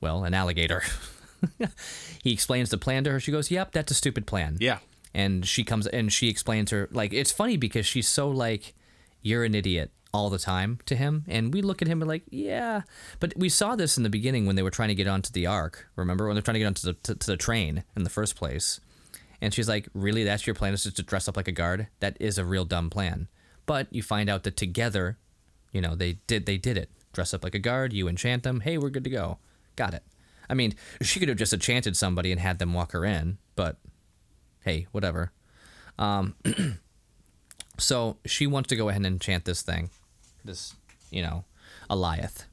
well, an alligator. (laughs) he explains the plan to her. She goes, "Yep, that's a stupid plan." Yeah. And she comes and she explains her like it's funny because she's so like, "You're an idiot" all the time to him, and we look at him and like, yeah. But we saw this in the beginning when they were trying to get onto the ark. Remember when they're trying to get onto the to, to the train in the first place, and she's like, really, that's your plan is just to dress up like a guard? That is a real dumb plan. But you find out that together, you know, they did they did it. Dress up like a guard, you enchant them. Hey, we're good to go. Got it. I mean, she could have just enchanted somebody and had them walk her in, but hey, whatever. Um, (clears throat) so she wants to go ahead and enchant this thing, this, you know, Alioth.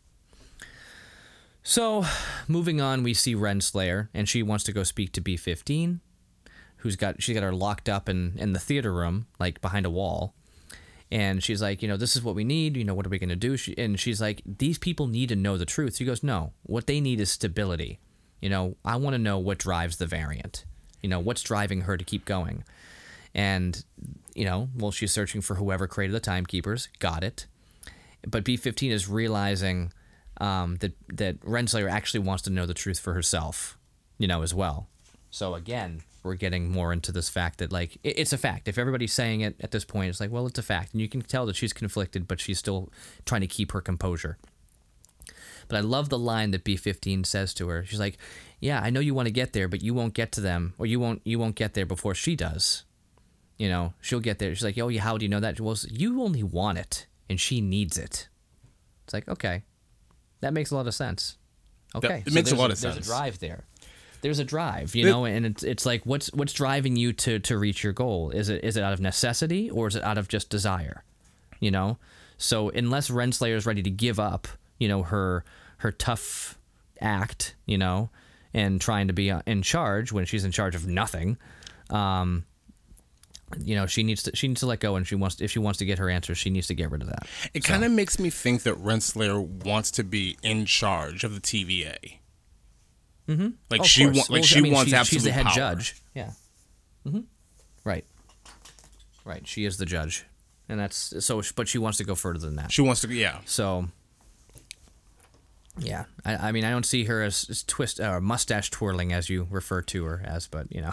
So, moving on, we see Renslayer, and she wants to go speak to B15, who's got she got her locked up in in the theater room, like behind a wall. And she's like, you know, this is what we need. You know, what are we going to do? She, and she's like, these people need to know the truth. She goes, no, what they need is stability. You know, I want to know what drives the variant. You know, what's driving her to keep going. And, you know, well, she's searching for whoever created the timekeepers. Got it. But B15 is realizing um, that, that Renslayer actually wants to know the truth for herself, you know, as well. So again, we're getting more into this fact that like it, it's a fact. If everybody's saying it at this point, it's like, well, it's a fact, and you can tell that she's conflicted, but she's still trying to keep her composure. But I love the line that B15 says to her. She's like, "Yeah, I know you want to get there, but you won't get to them, or you won't you won't get there before she does. You know, she'll get there." She's like, "Oh, yeah, how do you know that?" Well, you only want it, and she needs it. It's like, okay, that makes a lot of sense. Okay, it makes a lot of There's sense. There's a drive there. There's a drive, you know, and it's it's like what's what's driving you to to reach your goal? Is it is it out of necessity or is it out of just desire? You know, so unless Renslayer is ready to give up, you know, her her tough act, you know, and trying to be uh, in charge when she's in charge of nothing, um, you know, she needs to she needs to let go, and she wants if she wants to get her answers, she needs to get rid of that. It kind of makes me think that Renslayer wants to be in charge of the TVA. Mm-hmm. Like Oh, she wants, like Well, she I mean, wants she's, absolute she's the head power. judge. Yeah. Mm-hmm. Right. Right. She is the judge, and that's so. But she wants to go further than that. She wants to, be yeah. So. Yeah, I, I mean, I don't see her as, as twist or mustache twirling as you refer to her as, but you know,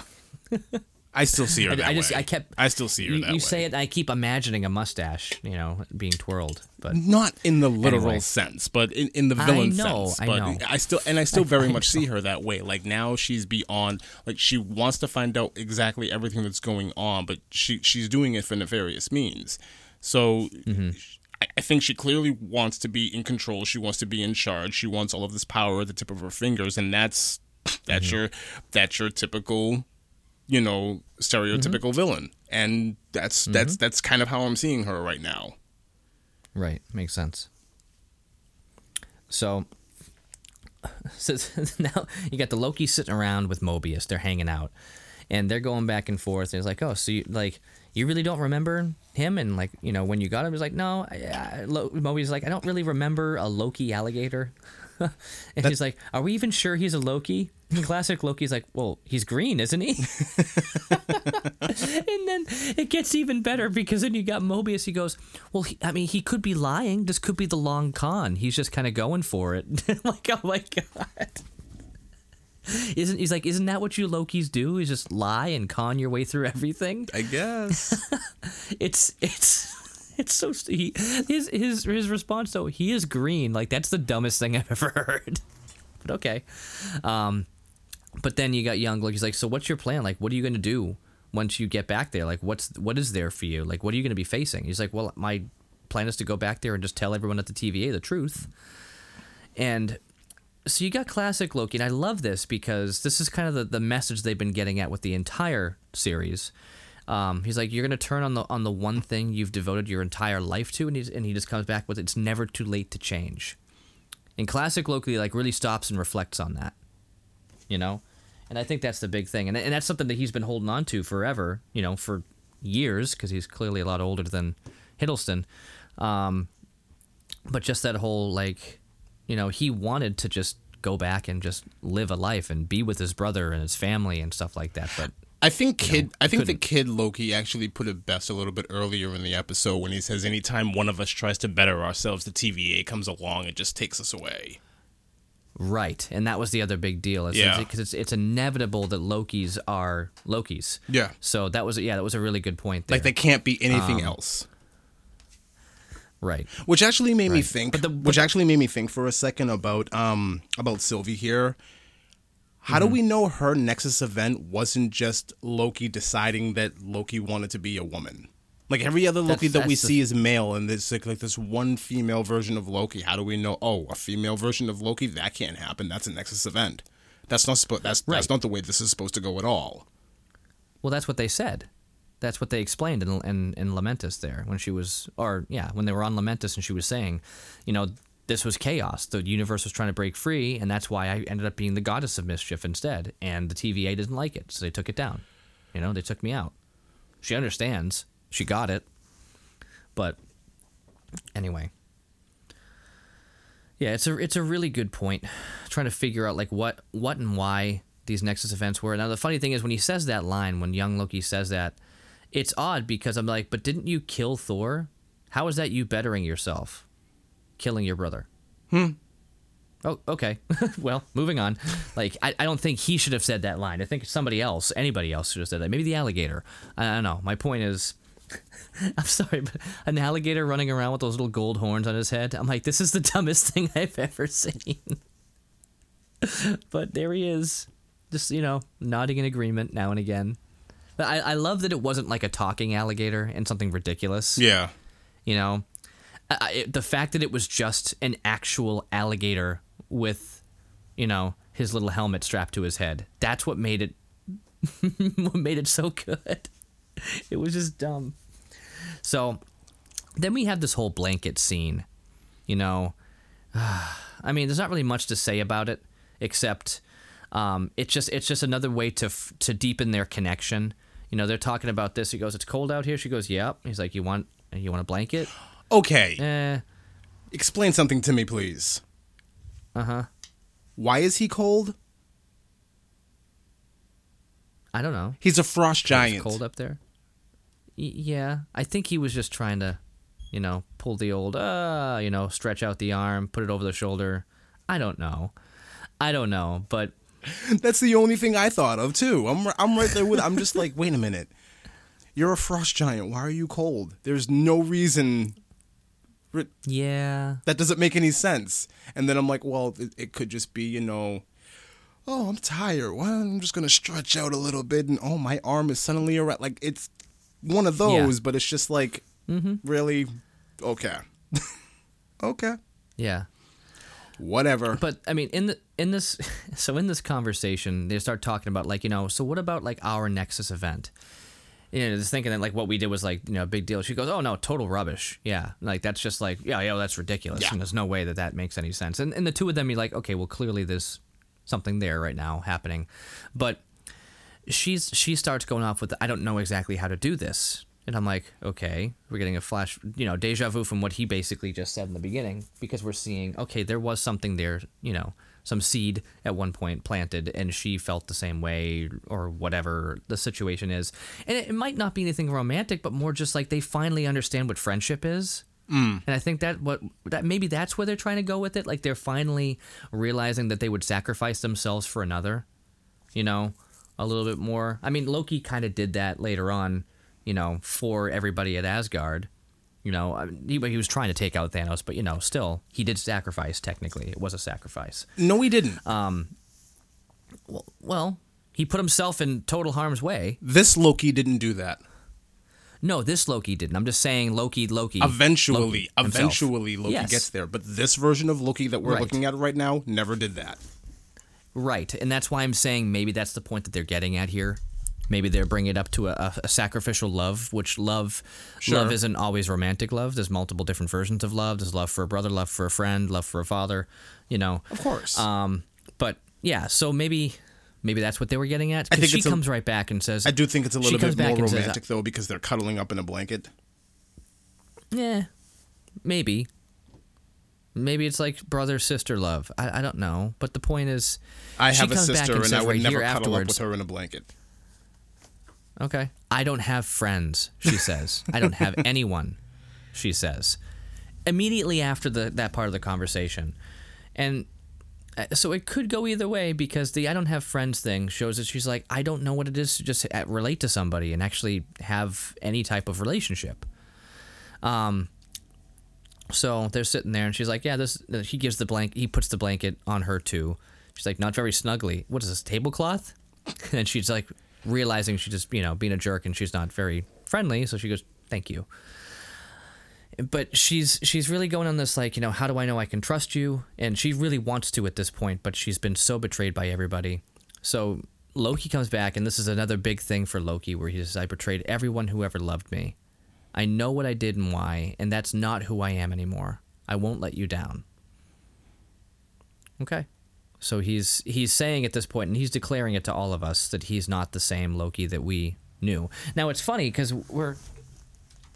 (laughs) I still see her I, I just way. I kept I still see her you, that you way. say it, I keep imagining a mustache, you know, being twirled, but not in the literal Anyway. sense, but in, in the I villain know, sense. I But know. I still and I still very (laughs) I much see her that way. Like now she's beyond like she wants to find out exactly everything that's going on, but she she's doing it for nefarious means. So Mm-hmm. I, think she clearly wants to be in control. She wants to be in charge. She wants all of this power at the tip of her fingers, and that's that's Mm-hmm. your that's your typical you know stereotypical Mm-hmm. villain and that's that's that's kind of how i'm seeing her right now Right, makes sense. So, (laughs) so (laughs) now you got the Loki sitting around with Mobius. They're hanging out, and they're going back and forth. And it's like, oh, so you like you really don't remember him? And like, you know, when you got him, he's like, no. I, I, Lo- is like, I don't really remember a Loki alligator. (laughs) and he's like, are we even sure he's a Loki? And classic Loki's like, well, he's green, isn't he? (laughs) and then it gets even better because then you got Mobius. He goes, "Well, he, I mean, he could be lying. This could be the long con. He's just kind of going for it." (laughs) like, oh my god! (laughs) Isn't he's like, isn't that what you Lokis do? Is just lie and con your way through everything? i guess. (laughs) It's it's. (laughs) It's so he, his his his response though he is green. Like that's the dumbest thing I've ever heard, but okay, um, but then you got young Loki's like so what's your plan? Like what are you gonna do once you get back there? Like what's what is there for you? Like what are you gonna be facing? He's like well my plan is to go back there and just tell everyone at the TVA the truth, and so you got classic Loki, and I love this because this is kind of the, the message they've been getting at with the entire series. Um, he's like, you're gonna turn on the on the one thing you've devoted your entire life to, and he's and he just comes back with, it's never too late to change. And classic Loki like really stops and reflects on that, you know, and I think that's the big thing, and and that's something that he's been holding on to forever, you know, for years because he's clearly a lot older than Hiddleston. Um, but just that whole like you know he wanted to just go back and just live a life and be with his brother and his family and stuff like that but I think kid. I think the couldn't. kid Loki actually put it best a little bit earlier in the episode when he says, "Anytime one of us tries to better ourselves, the TVA comes along and just takes us away." right and that was the other big deal because Yeah. it's, it's, it's inevitable that lokis are lokis Yeah. so that was yeah that was a really good point there Like they can't be Um, anything else. Right. Which actually made me think. But the- which actually made me think for a second about um about Sylvie here. How Mm-hmm. do we know her Nexus event wasn't just Loki deciding that Loki wanted to be a woman? Like every other Loki That's- that we that's the- see is male, and there's like, like this one female version of Loki. How do we know? Oh, a female version of Loki that can't happen. That's a Nexus event. That's not supposed. That's that's not the way this is supposed to go at all. Well, that's what they said. That's what they explained in, in in Lamentis there when she was, or yeah, when they were on Lamentis and she was saying, you know, this was chaos. The universe was trying to break free, and that's why I ended up being the goddess of mischief instead. And the TVA didn't like it, so they took it down. You know, they took me out. She understands. She got it. But anyway, yeah, it's a it's a really good point. Trying to figure out like what what and why these Nexus events were. Now the funny thing is when he says that line, when young Loki says that, it's odd because I'm like, but didn't you kill Thor? How is that you bettering yourself? Killing your brother. Hmm. Oh, okay. (laughs) well, moving on. Like, I, I don't think he should have said that line. I think somebody else, anybody else should have said that. Maybe the alligator. I, I don't know. My point is, (laughs) I'm sorry, but an alligator running around with those little gold horns on his head. I'm like, this is the dumbest thing (laughs) I've ever seen. but there he is, just you know, nodding in agreement now and again. I, I love that it wasn't like a talking alligator and something ridiculous. Yeah. You know, I, I, it- the fact that it was just an actual alligator with, you know, his little helmet strapped to his head. That's what made it. (laughs) what made it so good. (laughs) It was just dumb. So, then we have this whole blanket scene. You know, (sighs) I mean, there's not really much to say about it except um, it's just it's just another way to f- to deepen their connection. You know, they're talking about this. He goes, "It's cold out here." She goes, "Yep." He's like, "You want you want a blanket?" (gasps) Okay. Eh, Explain something to me, please. uh huh. Why is he cold? I don't know. He's a frost It's giant. cold up there. Y- yeah, I think he was just trying to, you know, pull the old, uh, you know, stretch out the arm, put it over the shoulder. I don't know. I don't know, but (laughs) That's the only thing I thought of too. I'm I'm right there with. I'm just like, wait a minute. You're a frost giant. Why are you cold? There's no reason. yeah, That doesn't make any sense. And then I'm like, well, it, it could just be, you know, oh, I'm tired. Well, I'm just gonna stretch out a little bit, and oh, my arm is suddenly around. Like it's one of those, but it's just like, mm-hmm. really, okay, (laughs) okay, yeah. Whatever. But I mean, in the in this, (laughs) so in this conversation, they start talking about like you know, so what about like our Nexus event? You know, just thinking that like what we did was like you know a big deal. She goes, "Oh no, total rubbish." Yeah, like that's just like yeah, yeah, that's ridiculous. Yeah. And there's no way that that makes any sense. And and the two of them, you're like, okay, well clearly there's something there right now happening, but she's she starts going off with I don't know exactly how to do this. And I'm like, okay, we're getting a flash, you know, deja vu from what he basically just said in the beginning because we're seeing, okay, there was something there, you know, some seed at one point planted and she felt the same way or whatever the situation is. And it, it might not be anything romantic, but more just like they finally understand what friendship is. Mm. And I think that what that maybe that's where they're trying to go with it. Like they're finally realizing that they would sacrifice themselves for another you know, a little bit more. I mean, Loki kind of did that later on, you know, for everybody at Asgard. You know, he, he was trying to take out Thanos, but you know, still, he did sacrifice. Technically, it was a sacrifice. no, he didn't. Um, Well, he put himself in total harm's way. this Loki didn't do that. No, this Loki didn't. I'm just saying, Loki, Loki. Eventually, Loki eventually, Loki Yes. gets there. But this version of Loki that we're Right. looking at right now never did that. Right, and that's why I'm saying maybe that's the point that they're getting at here. Maybe they're bringing it up to a, a, sacrificial love, which love, Sure. love isn't always romantic love. There's multiple different versions of love. There's love for a brother, love for a friend, love for a father. You know, Of course. um, but yeah, so maybe, maybe that's what they were getting at. I think she it's a- comes right back and says, I do think it's a little bit more back and says, romantic though because they're cuddling up in a blanket. Yeah, maybe. Maybe it's like brother sister love. I, I don't know, but the point is, I have a comes sister, and, says I would right never cuddle up with her in a blanket. Okay. I don't have friends, she says. I don't have (laughs) anyone, she says. Immediately after the that part of the conversation. And uh, so it could go either way because the I don't have friends thing shows that she's like, I don't know what it is to just uh, relate to somebody and actually have any type of relationship. Um, So they're sitting there, and she's like, "Yeah, this." He gives the blank. He puts the blanket on her too. She's like, "Not very snugly. What is this tablecloth?" (laughs) And she's like, realizing she's just you know being a jerk, and she's not very friendly. So she goes, "Thank you." But she's she's really going on this like you know how do I know I can trust you? And she really wants to at this point, but she's been so betrayed by everybody. So Loki comes back, and this is another big thing for Loki, where he says, "I betrayed everyone who ever loved me." I know what I did and why, and that's not who I am anymore. I won't let you down. Okay. So he's he's saying at this point, and he's declaring it to all of us that he's not the same Loki that we knew. Now it's funny because we're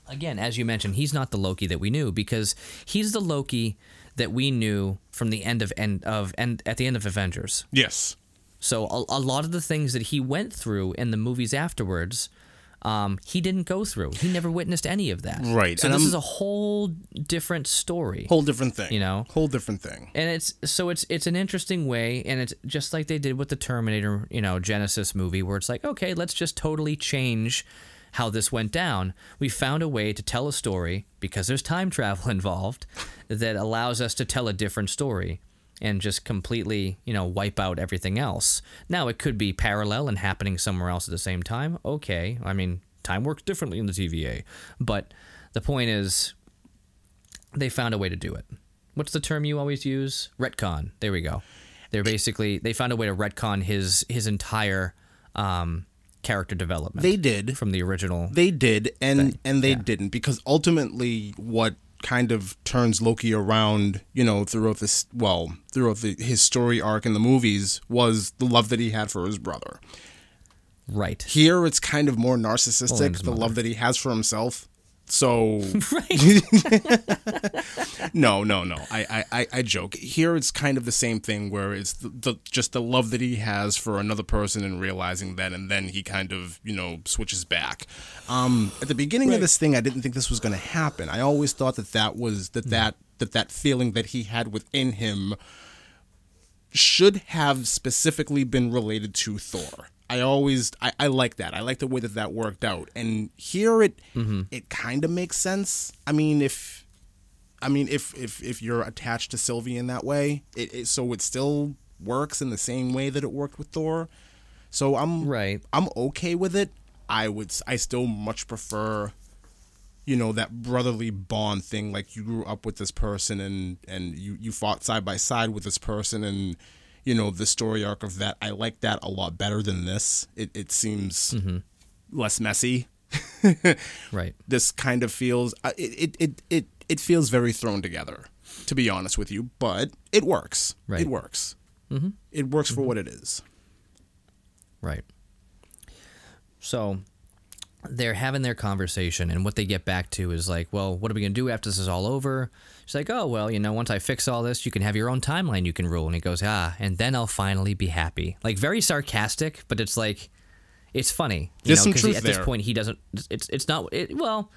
again, as you mentioned, he's not the Loki that we knew because he's the Loki that we knew from the end of end of end at the end of Avengers. Yes. So a, a lot of the things that he went through in the movies afterwards, um, he didn't go through. He never witnessed any of that. Right, So and this I'm- is a whole different story. Whole different thing. You know? Whole different thing. and it's so it's it's an interesting way, and it's just like they did with the Terminator, you know, Genisys movie, where it's like, okay, let's just totally change how this went down. We found a way to tell a story because there's time travel (laughs) involved that allows us to tell a different story and just completely, you know, wipe out everything else. Now it could be parallel and happening somewhere else at the same time. Okay, I mean, time works differently in the TVA, but the point is they found a way to do it. What's the term you always use? Retcon. There we go. They're basically they found a way to retcon his his entire um, character development. They did. from the original. They did, and thing. and they Yeah. didn't because ultimately, what kind of turns Loki around, you know, throughout this, well, throughout the, his story arc in the movies was the love that he had for his brother. right. Here, it's kind of more narcissistic, his the mother. love that he has for himself. So (laughs) no, no, no. I, I, I, joke. Here, it's kind of the same thing where it's the, the just the love that he has for another person and realizing that, and then he kind of you know switches back. Um, at the beginning of this thing, I didn't think this was going to happen. I always thought that that was that that that that feeling that he had within him should have specifically been related to Thor. I always I, I like that. I like the way that that worked out. And here it mm-hmm. it kind of makes sense. I mean, if I mean if if if you're attached to Sylvie in that way, it, it so it still works in the same way that it worked with Thor. So I'm Right. I'm okay with it. I would I still much prefer you know that brotherly bond thing like you grew up with this person and and you you fought side by side with this person and you know the story arc of that i like that a lot better than this it, it seems less messy (laughs) Right. this kind of feels uh, it, it it it it feels very thrown together to be honest with you but it works Right. it works mm-hmm. it works for what it is Right. So they're having their conversation, and what they get back to is like, well, what are we going to do after this is all over? She's like, oh, well, you know, once I fix all this, you can have your own timeline you can rule. And he goes, ah, and then I'll finally be happy. Like, very sarcastic, but it's like, it's funny. You There's know, some 'cause truth at this point, he doesn't, it's, it's not, it, well,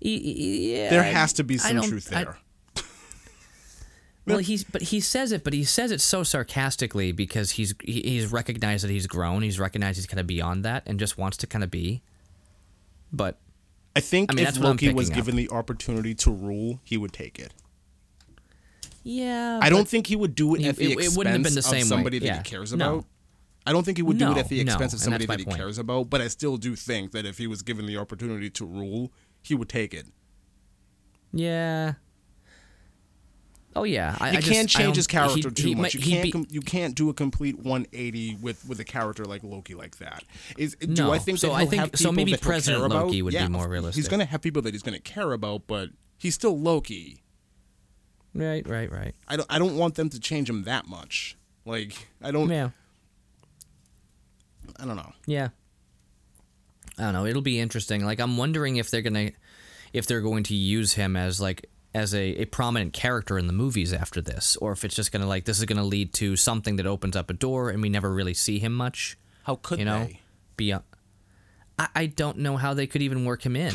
yeah. there has to be some truth I- there (laughs) well, he's but he says it, but he says it so sarcastically because he's he's recognized that he's grown. He's recognized he's kind of beyond that and just wants to kind of be. But i think I mean, if that's loki was picking up. given the opportunity to rule he would take it yeah, I don't think he would do it He- at the it- expense it wouldn't have been the same of somebody that Yeah. he cares No. about. I don't think he would do it at the no, expense of somebody that he point. cares about. But I still do think that if he was given the opportunity to rule, he would take it. Yeah. Oh yeah, I, You I can't I change his don't- he- character too he much. might- You can't. be- com- you can't do a complete 180 with with a character like Loki like that. Is do No. I think So I think- so maybe President? Loki would be more realistic. He's going to have people that he's going to care about, but he's still Loki. right, right, right. I don't. I don't want them to change him that much. Like I don't. Yeah, I don't know. yeah. I don't know. It'll be interesting. Like I'm wondering if they're gonna, if they're going to use him as like as a, a prominent character in the movies after this, or if it's just gonna like this is gonna lead to something that opens up a door and we never really see him much. How could You know, they? beyond. I, I don't know how they could even work him in.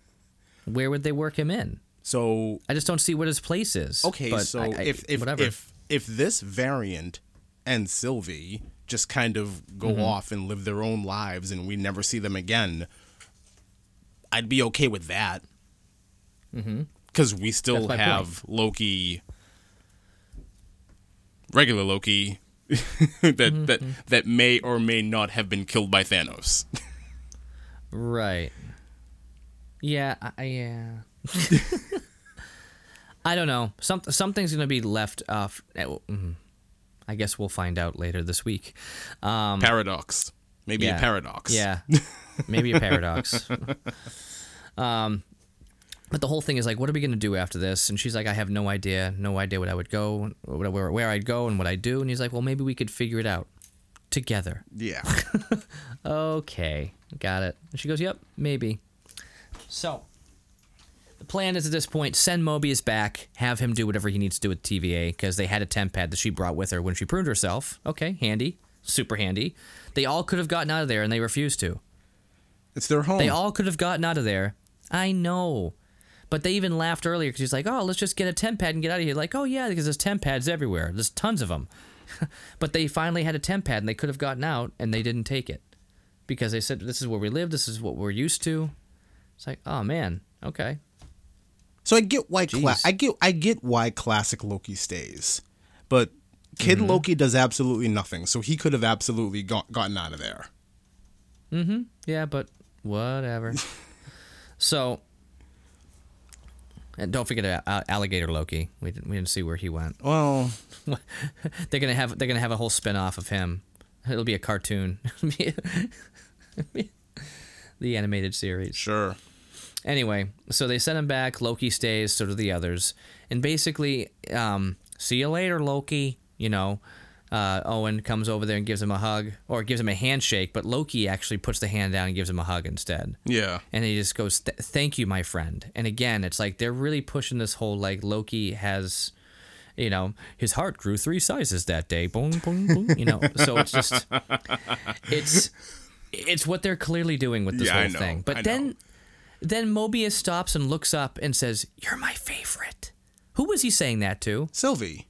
(laughs) Where would they work him in? So I just don't see what his place is. Okay, so I- I- if if, whatever. if if this variant and Sylvie just kind of go Mm-hmm. off and live their own lives and we never see them again, I'd be okay with that. Mm-hmm. Because we still have Loki, regular Loki, (laughs) that Mm-hmm. that that may or may not have been killed by Thanos. Right. Yeah, I, yeah. (laughs) I don't know. Some something's gonna be left off. eh, mhm. I guess we'll find out later this week. Um, paradox, maybe yeah. a paradox. yeah, (laughs) maybe a paradox. um, but the whole thing is like, what are we gonna do after this? And she's like, I have no idea, no idea what I would go, where where, where I'd go, and what I'd do. And he's like, well, maybe we could figure it out together. yeah. (laughs) Okay, got it. And she goes, Yep, maybe. So, the plan is at this point send Mobius back, have him do whatever he needs to do with TVA, because they had a temp pad that she brought with her when she pruned herself. Okay, handy. Super handy. They all could have gotten out of there and they refused to. It's their home. They all could have gotten out of there. I know. But they even laughed earlier because he's like, oh, let's just get a temp pad and get out of here. Like, oh, yeah, because there's temp pads everywhere. There's tons of them. (laughs) but they finally had a temp pad and they could have gotten out and they didn't take it because they said, this is where we live. This is what we're used to. It's like, oh, man. Okay. So I get why cla- I get I get why classic Loki stays, but Kid Mm-hmm. Loki does absolutely nothing. So he could have absolutely got, gotten out of there. Mm-hmm. Yeah, but whatever. (laughs) so, and don't forget uh, Alligator Loki. We didn't, we didn't see where he went. Well, (laughs) they're gonna have they're gonna have a whole spin off of him. It'll be a cartoon. (laughs) the animated series. sure. Anyway, so they send him back. Loki stays, so do the others. And basically, um, see you later, Loki. You know, uh, Owen comes over there and gives him a hug, or gives him a handshake, but Loki actually puts the hand down and gives him a hug instead. Yeah. And he just goes, "Thank you, my friend." And again, it's like they're really pushing this whole like Loki has, you know, his heart grew three sizes that day. Boom, boom, boom. You know, so it's just, it's, it's what they're clearly doing with this Yeah, whole know, thing. But I then, know. then Mobius stops and looks up and says, "You're my favorite." Who was he saying that to? Sylvie.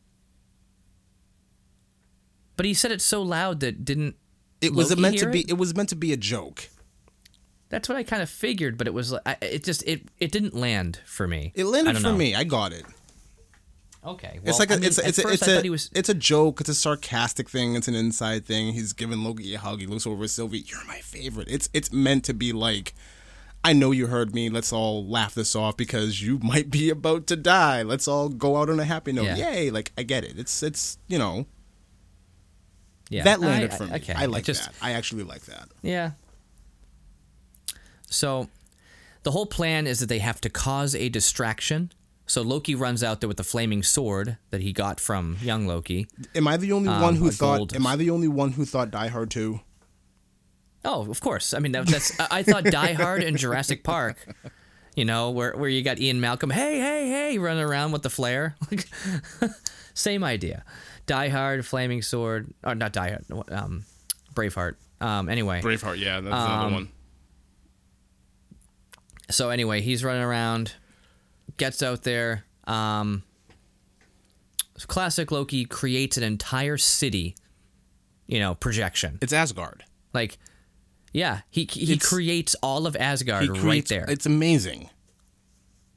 But he said it so loud that didn't. It was Loki meant to be it? it was meant to be a joke. That's what I kind of figured, but it was. like- It just it it didn't land for me. It landed for know. me. I got it. Okay, It's like a, I mean, it's a, it's a, it's a, was it's a joke. It's a sarcastic thing. It's an inside thing. He's giving Loki a hug. He looks over at Sylvie. You're my favorite. It's it's meant to be like, I know you heard me. Let's all laugh this off because you (laughs) might be about to die. Let's all go out on a happy note. Yeah. Yay! Like I get it. It's it's you know yeah. that landed I- for I- me. Okay, I like just, that. I actually like that. Yeah. So, the whole plan is that they have to cause a distraction. So Loki runs out there with the flaming sword that he got from young Loki. Am I the only Um, one who thought? gold- Am I the only one who thought Die Hard too? Oh, of course. I mean, that, that's I I thought Die Hard and Jurassic Park. You know, where where you got Ian Malcolm, hey, hey, hey, running around with the flare. (laughs) Same idea. Die Hard, Flaming Sword, or not Die Hard, um, Braveheart. Um, anyway, Braveheart. Yeah, that's Um, another one. so anyway, he's running around, gets out there. Um, classic Loki creates an entire city, you know, projection. It's Asgard. Like, yeah, he he It's- creates all of Asgard He right there. It's amazing.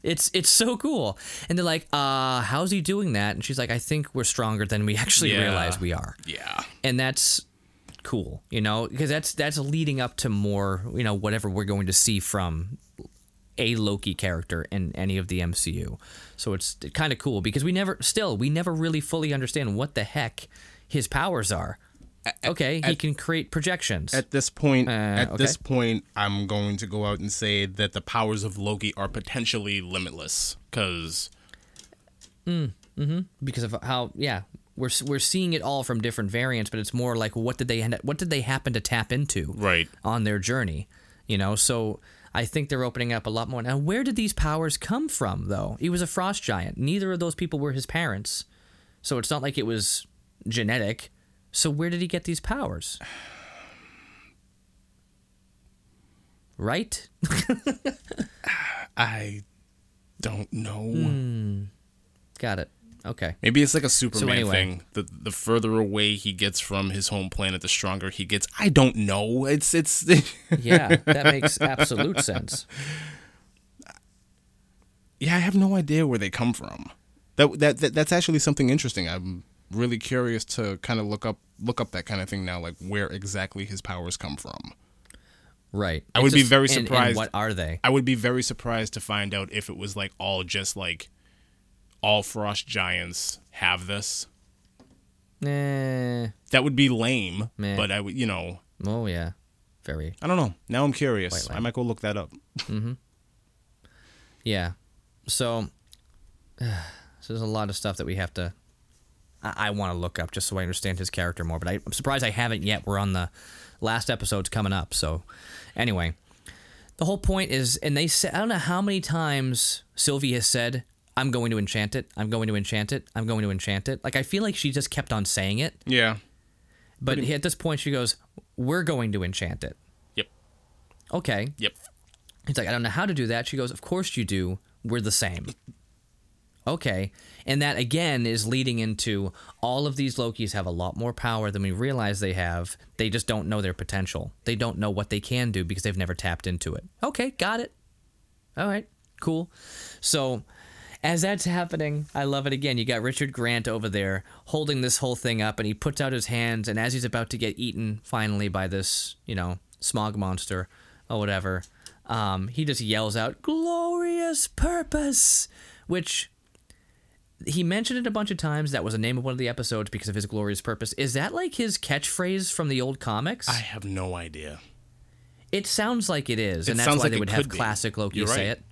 It's it's so cool. And they're like, uh, how's he doing that? And she's like, I think we're stronger than we actually Yeah. realize we are. Yeah. And that's cool, you know, because that's that's leading up to more, you know, whatever we're going to see from a Loki character in any of the MCU. So it's kind of cool because we never still we never really fully understand what the heck his powers are. Okay, he can create projections. At this point, Uh, at this point, I'm going to go out and say that the powers of Loki are potentially limitless. Because mm-hmm, because of how yeah we're we're seeing it all from different variants but it's more like what did they end up, what did they happen to tap into Right. on their journey you know? So i think they're opening up a lot more. Now where did these powers come from though? He was a frost giant. Neither of those people were his parents. So it's not like it was genetic so where did he get these powers right (sighs) I don't know. Hmm. got it okay Maybe it's like a Superman anyway. thing. The the further away he gets from his home planet, the stronger he gets. I don't know. It's it's. (laughs) yeah that makes absolute sense Yeah, I have no idea where they come from. That that, that that's actually something interesting. I'm really curious to kind of look up look up that kind of thing now, like where exactly his powers come from. Right. I would It's be just- very and- and surprised- what are they? I would be very surprised to find out if it was like all just like all frost giants have this. Eh. That would be lame, Meh. but I would, you know, Oh yeah. Very. I don't know. Now I'm curious. I might go look that up. (laughs) mm-hmm. Yeah. So, (sighs) so there's a lot of stuff that we have to. I, I want to look up just so I understand his character more, but I, I'm surprised I haven't yet. We're on the last episode's coming up. So, anyway, the whole point is, and they said, I don't know how many times Sylvie has said, "I'm going to enchant it. I'm going to enchant it. I'm going to enchant it." Like I feel like she just kept on saying it, Yeah. but at this point she goes, "We're going to enchant it." Yep. Okay. Yep. He's like, I don't know how to do that. She goes, Of course you do. We're the same. Okay. And that again is leading into all of these Lokis have a lot more power than we realize they have. They just don't know their potential. They don't know what they can do because they've never tapped into it. Okay, got it. All right, cool. So as that's happening, I love it again. You got Richard Grant over there holding this whole thing up, and he puts out his hands, and as he's about to get eaten finally by this, you know, smog monster or whatever, um, he just yells out, Glorious Purpose! Which he mentioned it a bunch of times. That was the name of one of the episodes because of his glorious purpose. Is that like his catchphrase from the old comics? I have no idea. It sounds like it is, It and that's why like they would have be. classic Loki You're say right. it.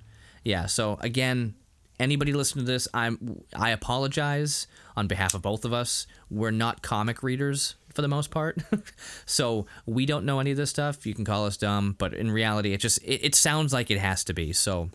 Yeah. So again, anybody listening to this, I'm I apologize on behalf of both of us. We're not comic readers for the most part, (laughs) so we don't know any of this stuff. You can call us dumb, but in reality, it just it, it sounds like it has to be. So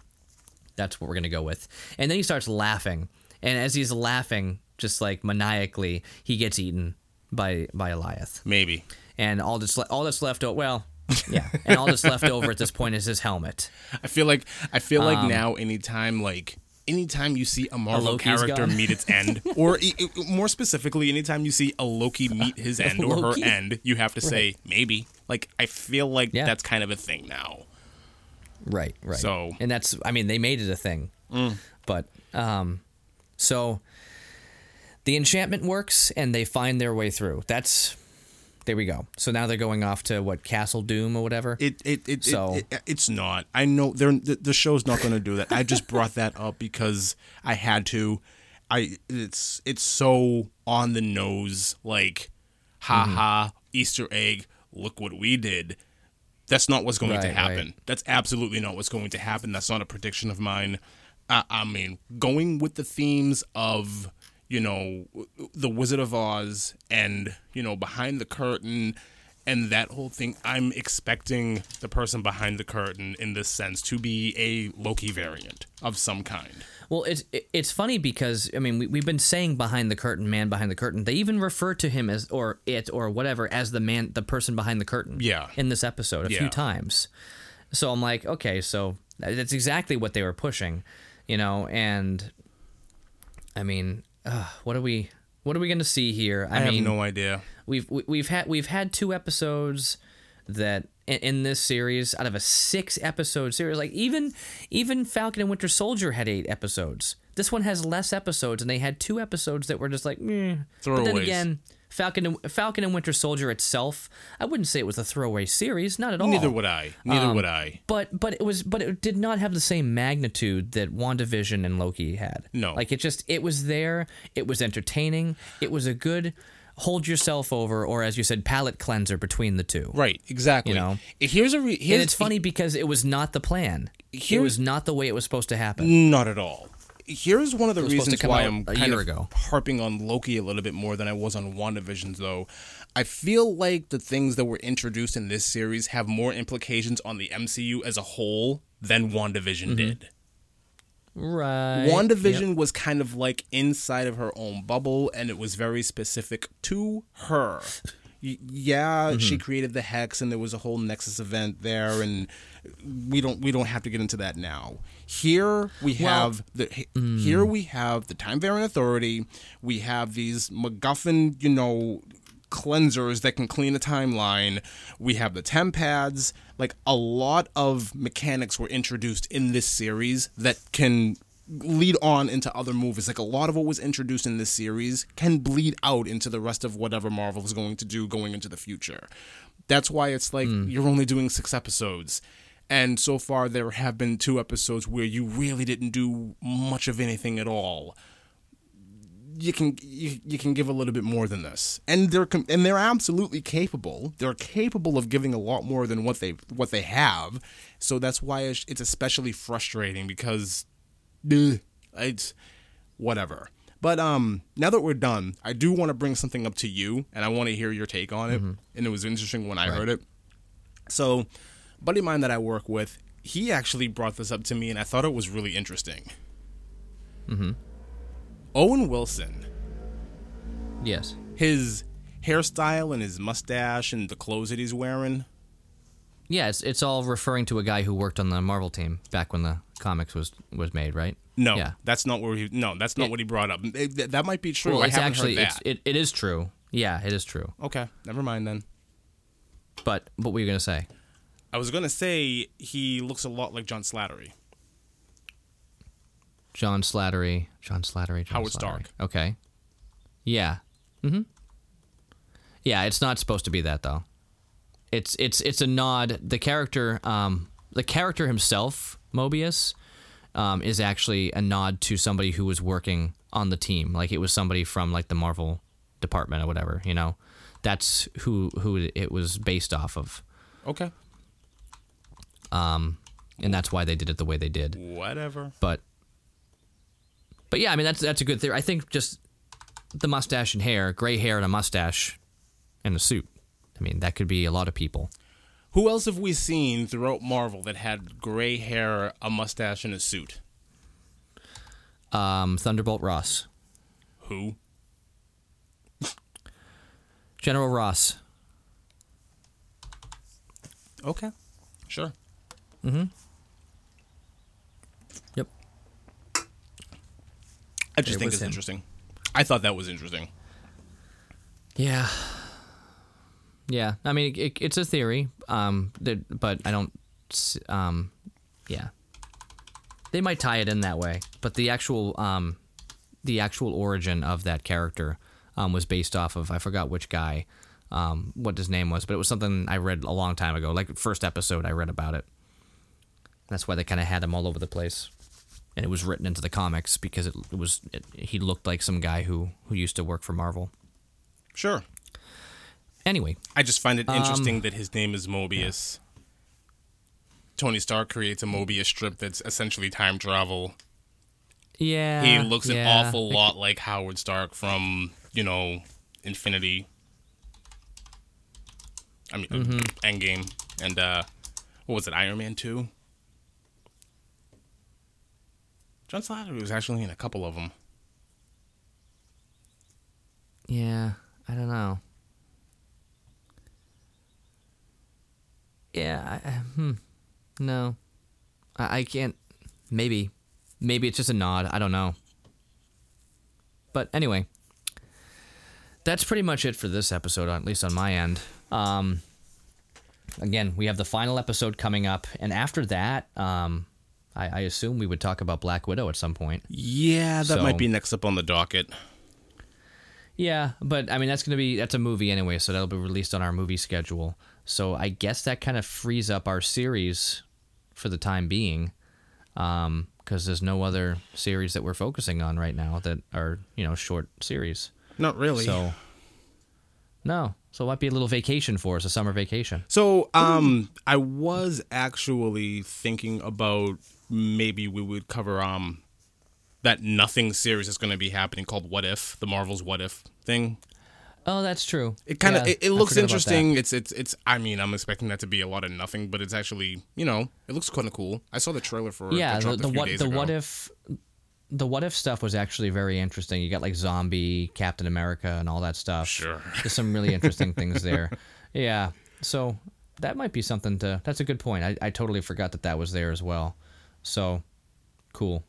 that's what we're gonna go with. And then he starts laughing, and as he's laughing, just like maniacally, he gets eaten by by Alioth Maybe. and all that's le- all that's left over. Well, (laughs) yeah, and all that's left over at this point is his helmet. I feel like I feel like now anytime like anytime you see a Marvel Loki's character gone. meet its end, (laughs) or e- more specifically, anytime you see a Loki meet his end or her end, you have to say maybe. Like I feel like Yeah. that's kind of a thing now. Right, right. So- and that's I mean they made it a thing, but um, so the enchantment works and they find their way through. That's there we go. So now they're going off to what Castle Doom or whatever. It it it, So- it, it it's not. I know they're the, the show's not going to do that. I just brought that up because I had to. I it's it's so on the nose like ha Mm-hmm. ha Easter egg, look what we did. That's not what's going to happen. right. That's absolutely not what's going to happen. That's not a prediction of mine. I, I mean, going with the themes of you know the Wizard of Oz and you know behind the curtain and that whole thing. I'm expecting the person behind the curtain in this sense to be a Loki variant of some kind. Well, it's it's funny because I mean we we've been saying behind the curtain, man behind the curtain. They even refer to him as or it or whatever as the man, the person behind the curtain. Yeah. In this episode, a Yeah. few times. So I'm like, okay, so that's exactly what they were pushing, you know. And I mean, uh, what are we what are we gonna see here? I, I, have mean, no idea. we've we- we've had we've had two episodes that in, in this series out of a six episode series like even even falcon and winter soldier had eight episodes this one has less episodes and they had two episodes that were just like Meh. but then again falcon and, falcon and winter soldier itself i wouldn't say it was a throwaway series not at all Neither would I. Neither Um, would I. but but it was but it did not have the same magnitude that WandaVision and Loki had. No. Like it just it was there, it was entertaining, it was a good hold yourself over or as you said palate cleanser between the two. Right. Exactly. You know? here's a re- here's, And it's funny because it was not the plan. it Here- was not the way it was supposed to happen. Not at all. Here's one of the reasons why I'm kind of ago. harping on Loki a little bit more than I was on WandaVision, though. I feel like the things that were introduced in this series have more implications on the MCU as a whole than WandaVision mm-hmm. did. Right. WandaVision was kind of like inside of her own bubble, and it was very specific to her. Yeah, she Mm-hmm. created the hex, and there was a whole Nexus event there, and we don't we don't have to get into that now. Here we have the mm. here we have the Time Variant Authority. We have these MacGuffin, you know, cleansers that can clean a timeline. We have the temp pads. Like a lot of mechanics were introduced in this series that can lead on into other movies. Like a lot of what was introduced in this series can bleed out into the rest of whatever Marvel is going to do going into the future. That's why it's like hmm. you're only doing six episodes. And so far, there have been two episodes where you really didn't do much of anything at all you can you, you can give a little bit more than this. And they're and they're absolutely capable. They're capable of giving a lot more than what they what they have. So that's why it's, especially frustrating because ugh, it's whatever. But um now that we're done i do want to bring something up to you and i want to hear your take on it. And it was interesting when i heard it. So buddy of mine that i work with he actually brought this up to me and i thought it was really interesting Owen Wilson, Yes. his hairstyle and his mustache and the clothes that he's wearing. Yeah, it's it's all referring to a guy who worked on the Marvel team back when the comics was was made, right? No, Yeah. that's not where he. No, that's not It- what he brought up. It- th- that might be true. Well, I it's haven't actually heard that. it, it is true. Yeah, it is true. okay, never mind then. But what were you gonna say? I was gonna say he looks a lot like John Slattery. John Slattery. John Slattery. John Howard Slattery. Stark. Okay. Yeah. Mm-hmm. Yeah, it's not supposed to be that though. It's it's it's a nod. The character, um, the character himself, Mobius, um, is actually a nod to somebody who was working on the team. Like it was somebody from like the Marvel department or whatever. You know, that's who who it was based off of, Okay, Um, and that's why they did it the way they did. whatever. but but yeah, I mean that's that's a good theory. I think just the mustache and hair, gray hair and a mustache, and a suit. I mean that could be a lot of people. Who else have we seen throughout Marvel that had gray hair, a mustache, and a suit? Um, Thunderbolt Ross, Who? (laughs) General Ross. Okay, sure. Yep. I just It think it's him. interesting. I thought that was interesting. Yeah. Yeah. I mean it, it's a theory. Um, that, but I don't. Um, yeah. They might tie it in that way, but the actual um, the actual origin of that character um, was based off of I forgot which guy, um, what his name was, but it was something I read a long time ago. Like first episode, I read about it. That's why they kind of had him all over the place, and it was written into the comics because it, it was it, he looked like some guy who who used to work for Marvel. Sure. Anyway, I just find it Um, interesting that his name is Mobius. Tony Stark creates a Mobius strip that's essentially time travel. yeah, He looks yeah, an awful lot like Howard Stark from, you know, Infinity. I mean, Mm-hmm. Endgame. And, uh, what was it, Iron Man 2? John Slattery was actually in a couple of them. Yeah, I don't know. Yeah, I, hmm, no, I, I can't. Maybe, maybe it's just a nod. I don't know. But anyway, that's pretty much it for this episode, at least on my end. Um, again, we have the final episode coming up, and after that, um, I, I assume we would talk about Black Widow at some point. Yeah, that So- might be next up on the docket. Yeah, but I mean that's gonna be that's a movie anyway, so that'll be released on our movie schedule. So I guess that kind of frees up our series for the time being, because there's no other series that we're focusing on right now that are you know short series. Not really. So no, so it might be a little vacation for us, a summer vacation. So, um, I was actually thinking about maybe we would cover um that nothing series that's going to be happening called What If, the Marvel's What If thing. Oh, that's true. It kind of Yeah, it, it looks forgot about that. interesting. It's it's it's. I mean, I'm expecting that to be a lot of nothing, but it's actually you know it looks kind of cool. I saw the trailer for it. yeah the, the what the ago. what if the what if stuff was actually very interesting you got like zombie captain america and all that stuff Sure. there's some really interesting things there (laughs) yeah so that might be something to that's a good point I, I totally forgot that that was there as well so cool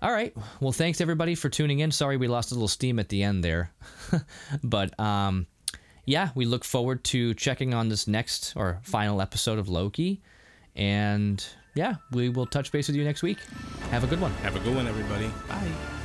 all right well thanks everybody for tuning in sorry we lost a little steam at the end there (laughs) but um yeah we look forward to checking on this next or final episode of loki and yeah, we will touch base with you next week. Have a good one. Have a good one, everybody. Bye.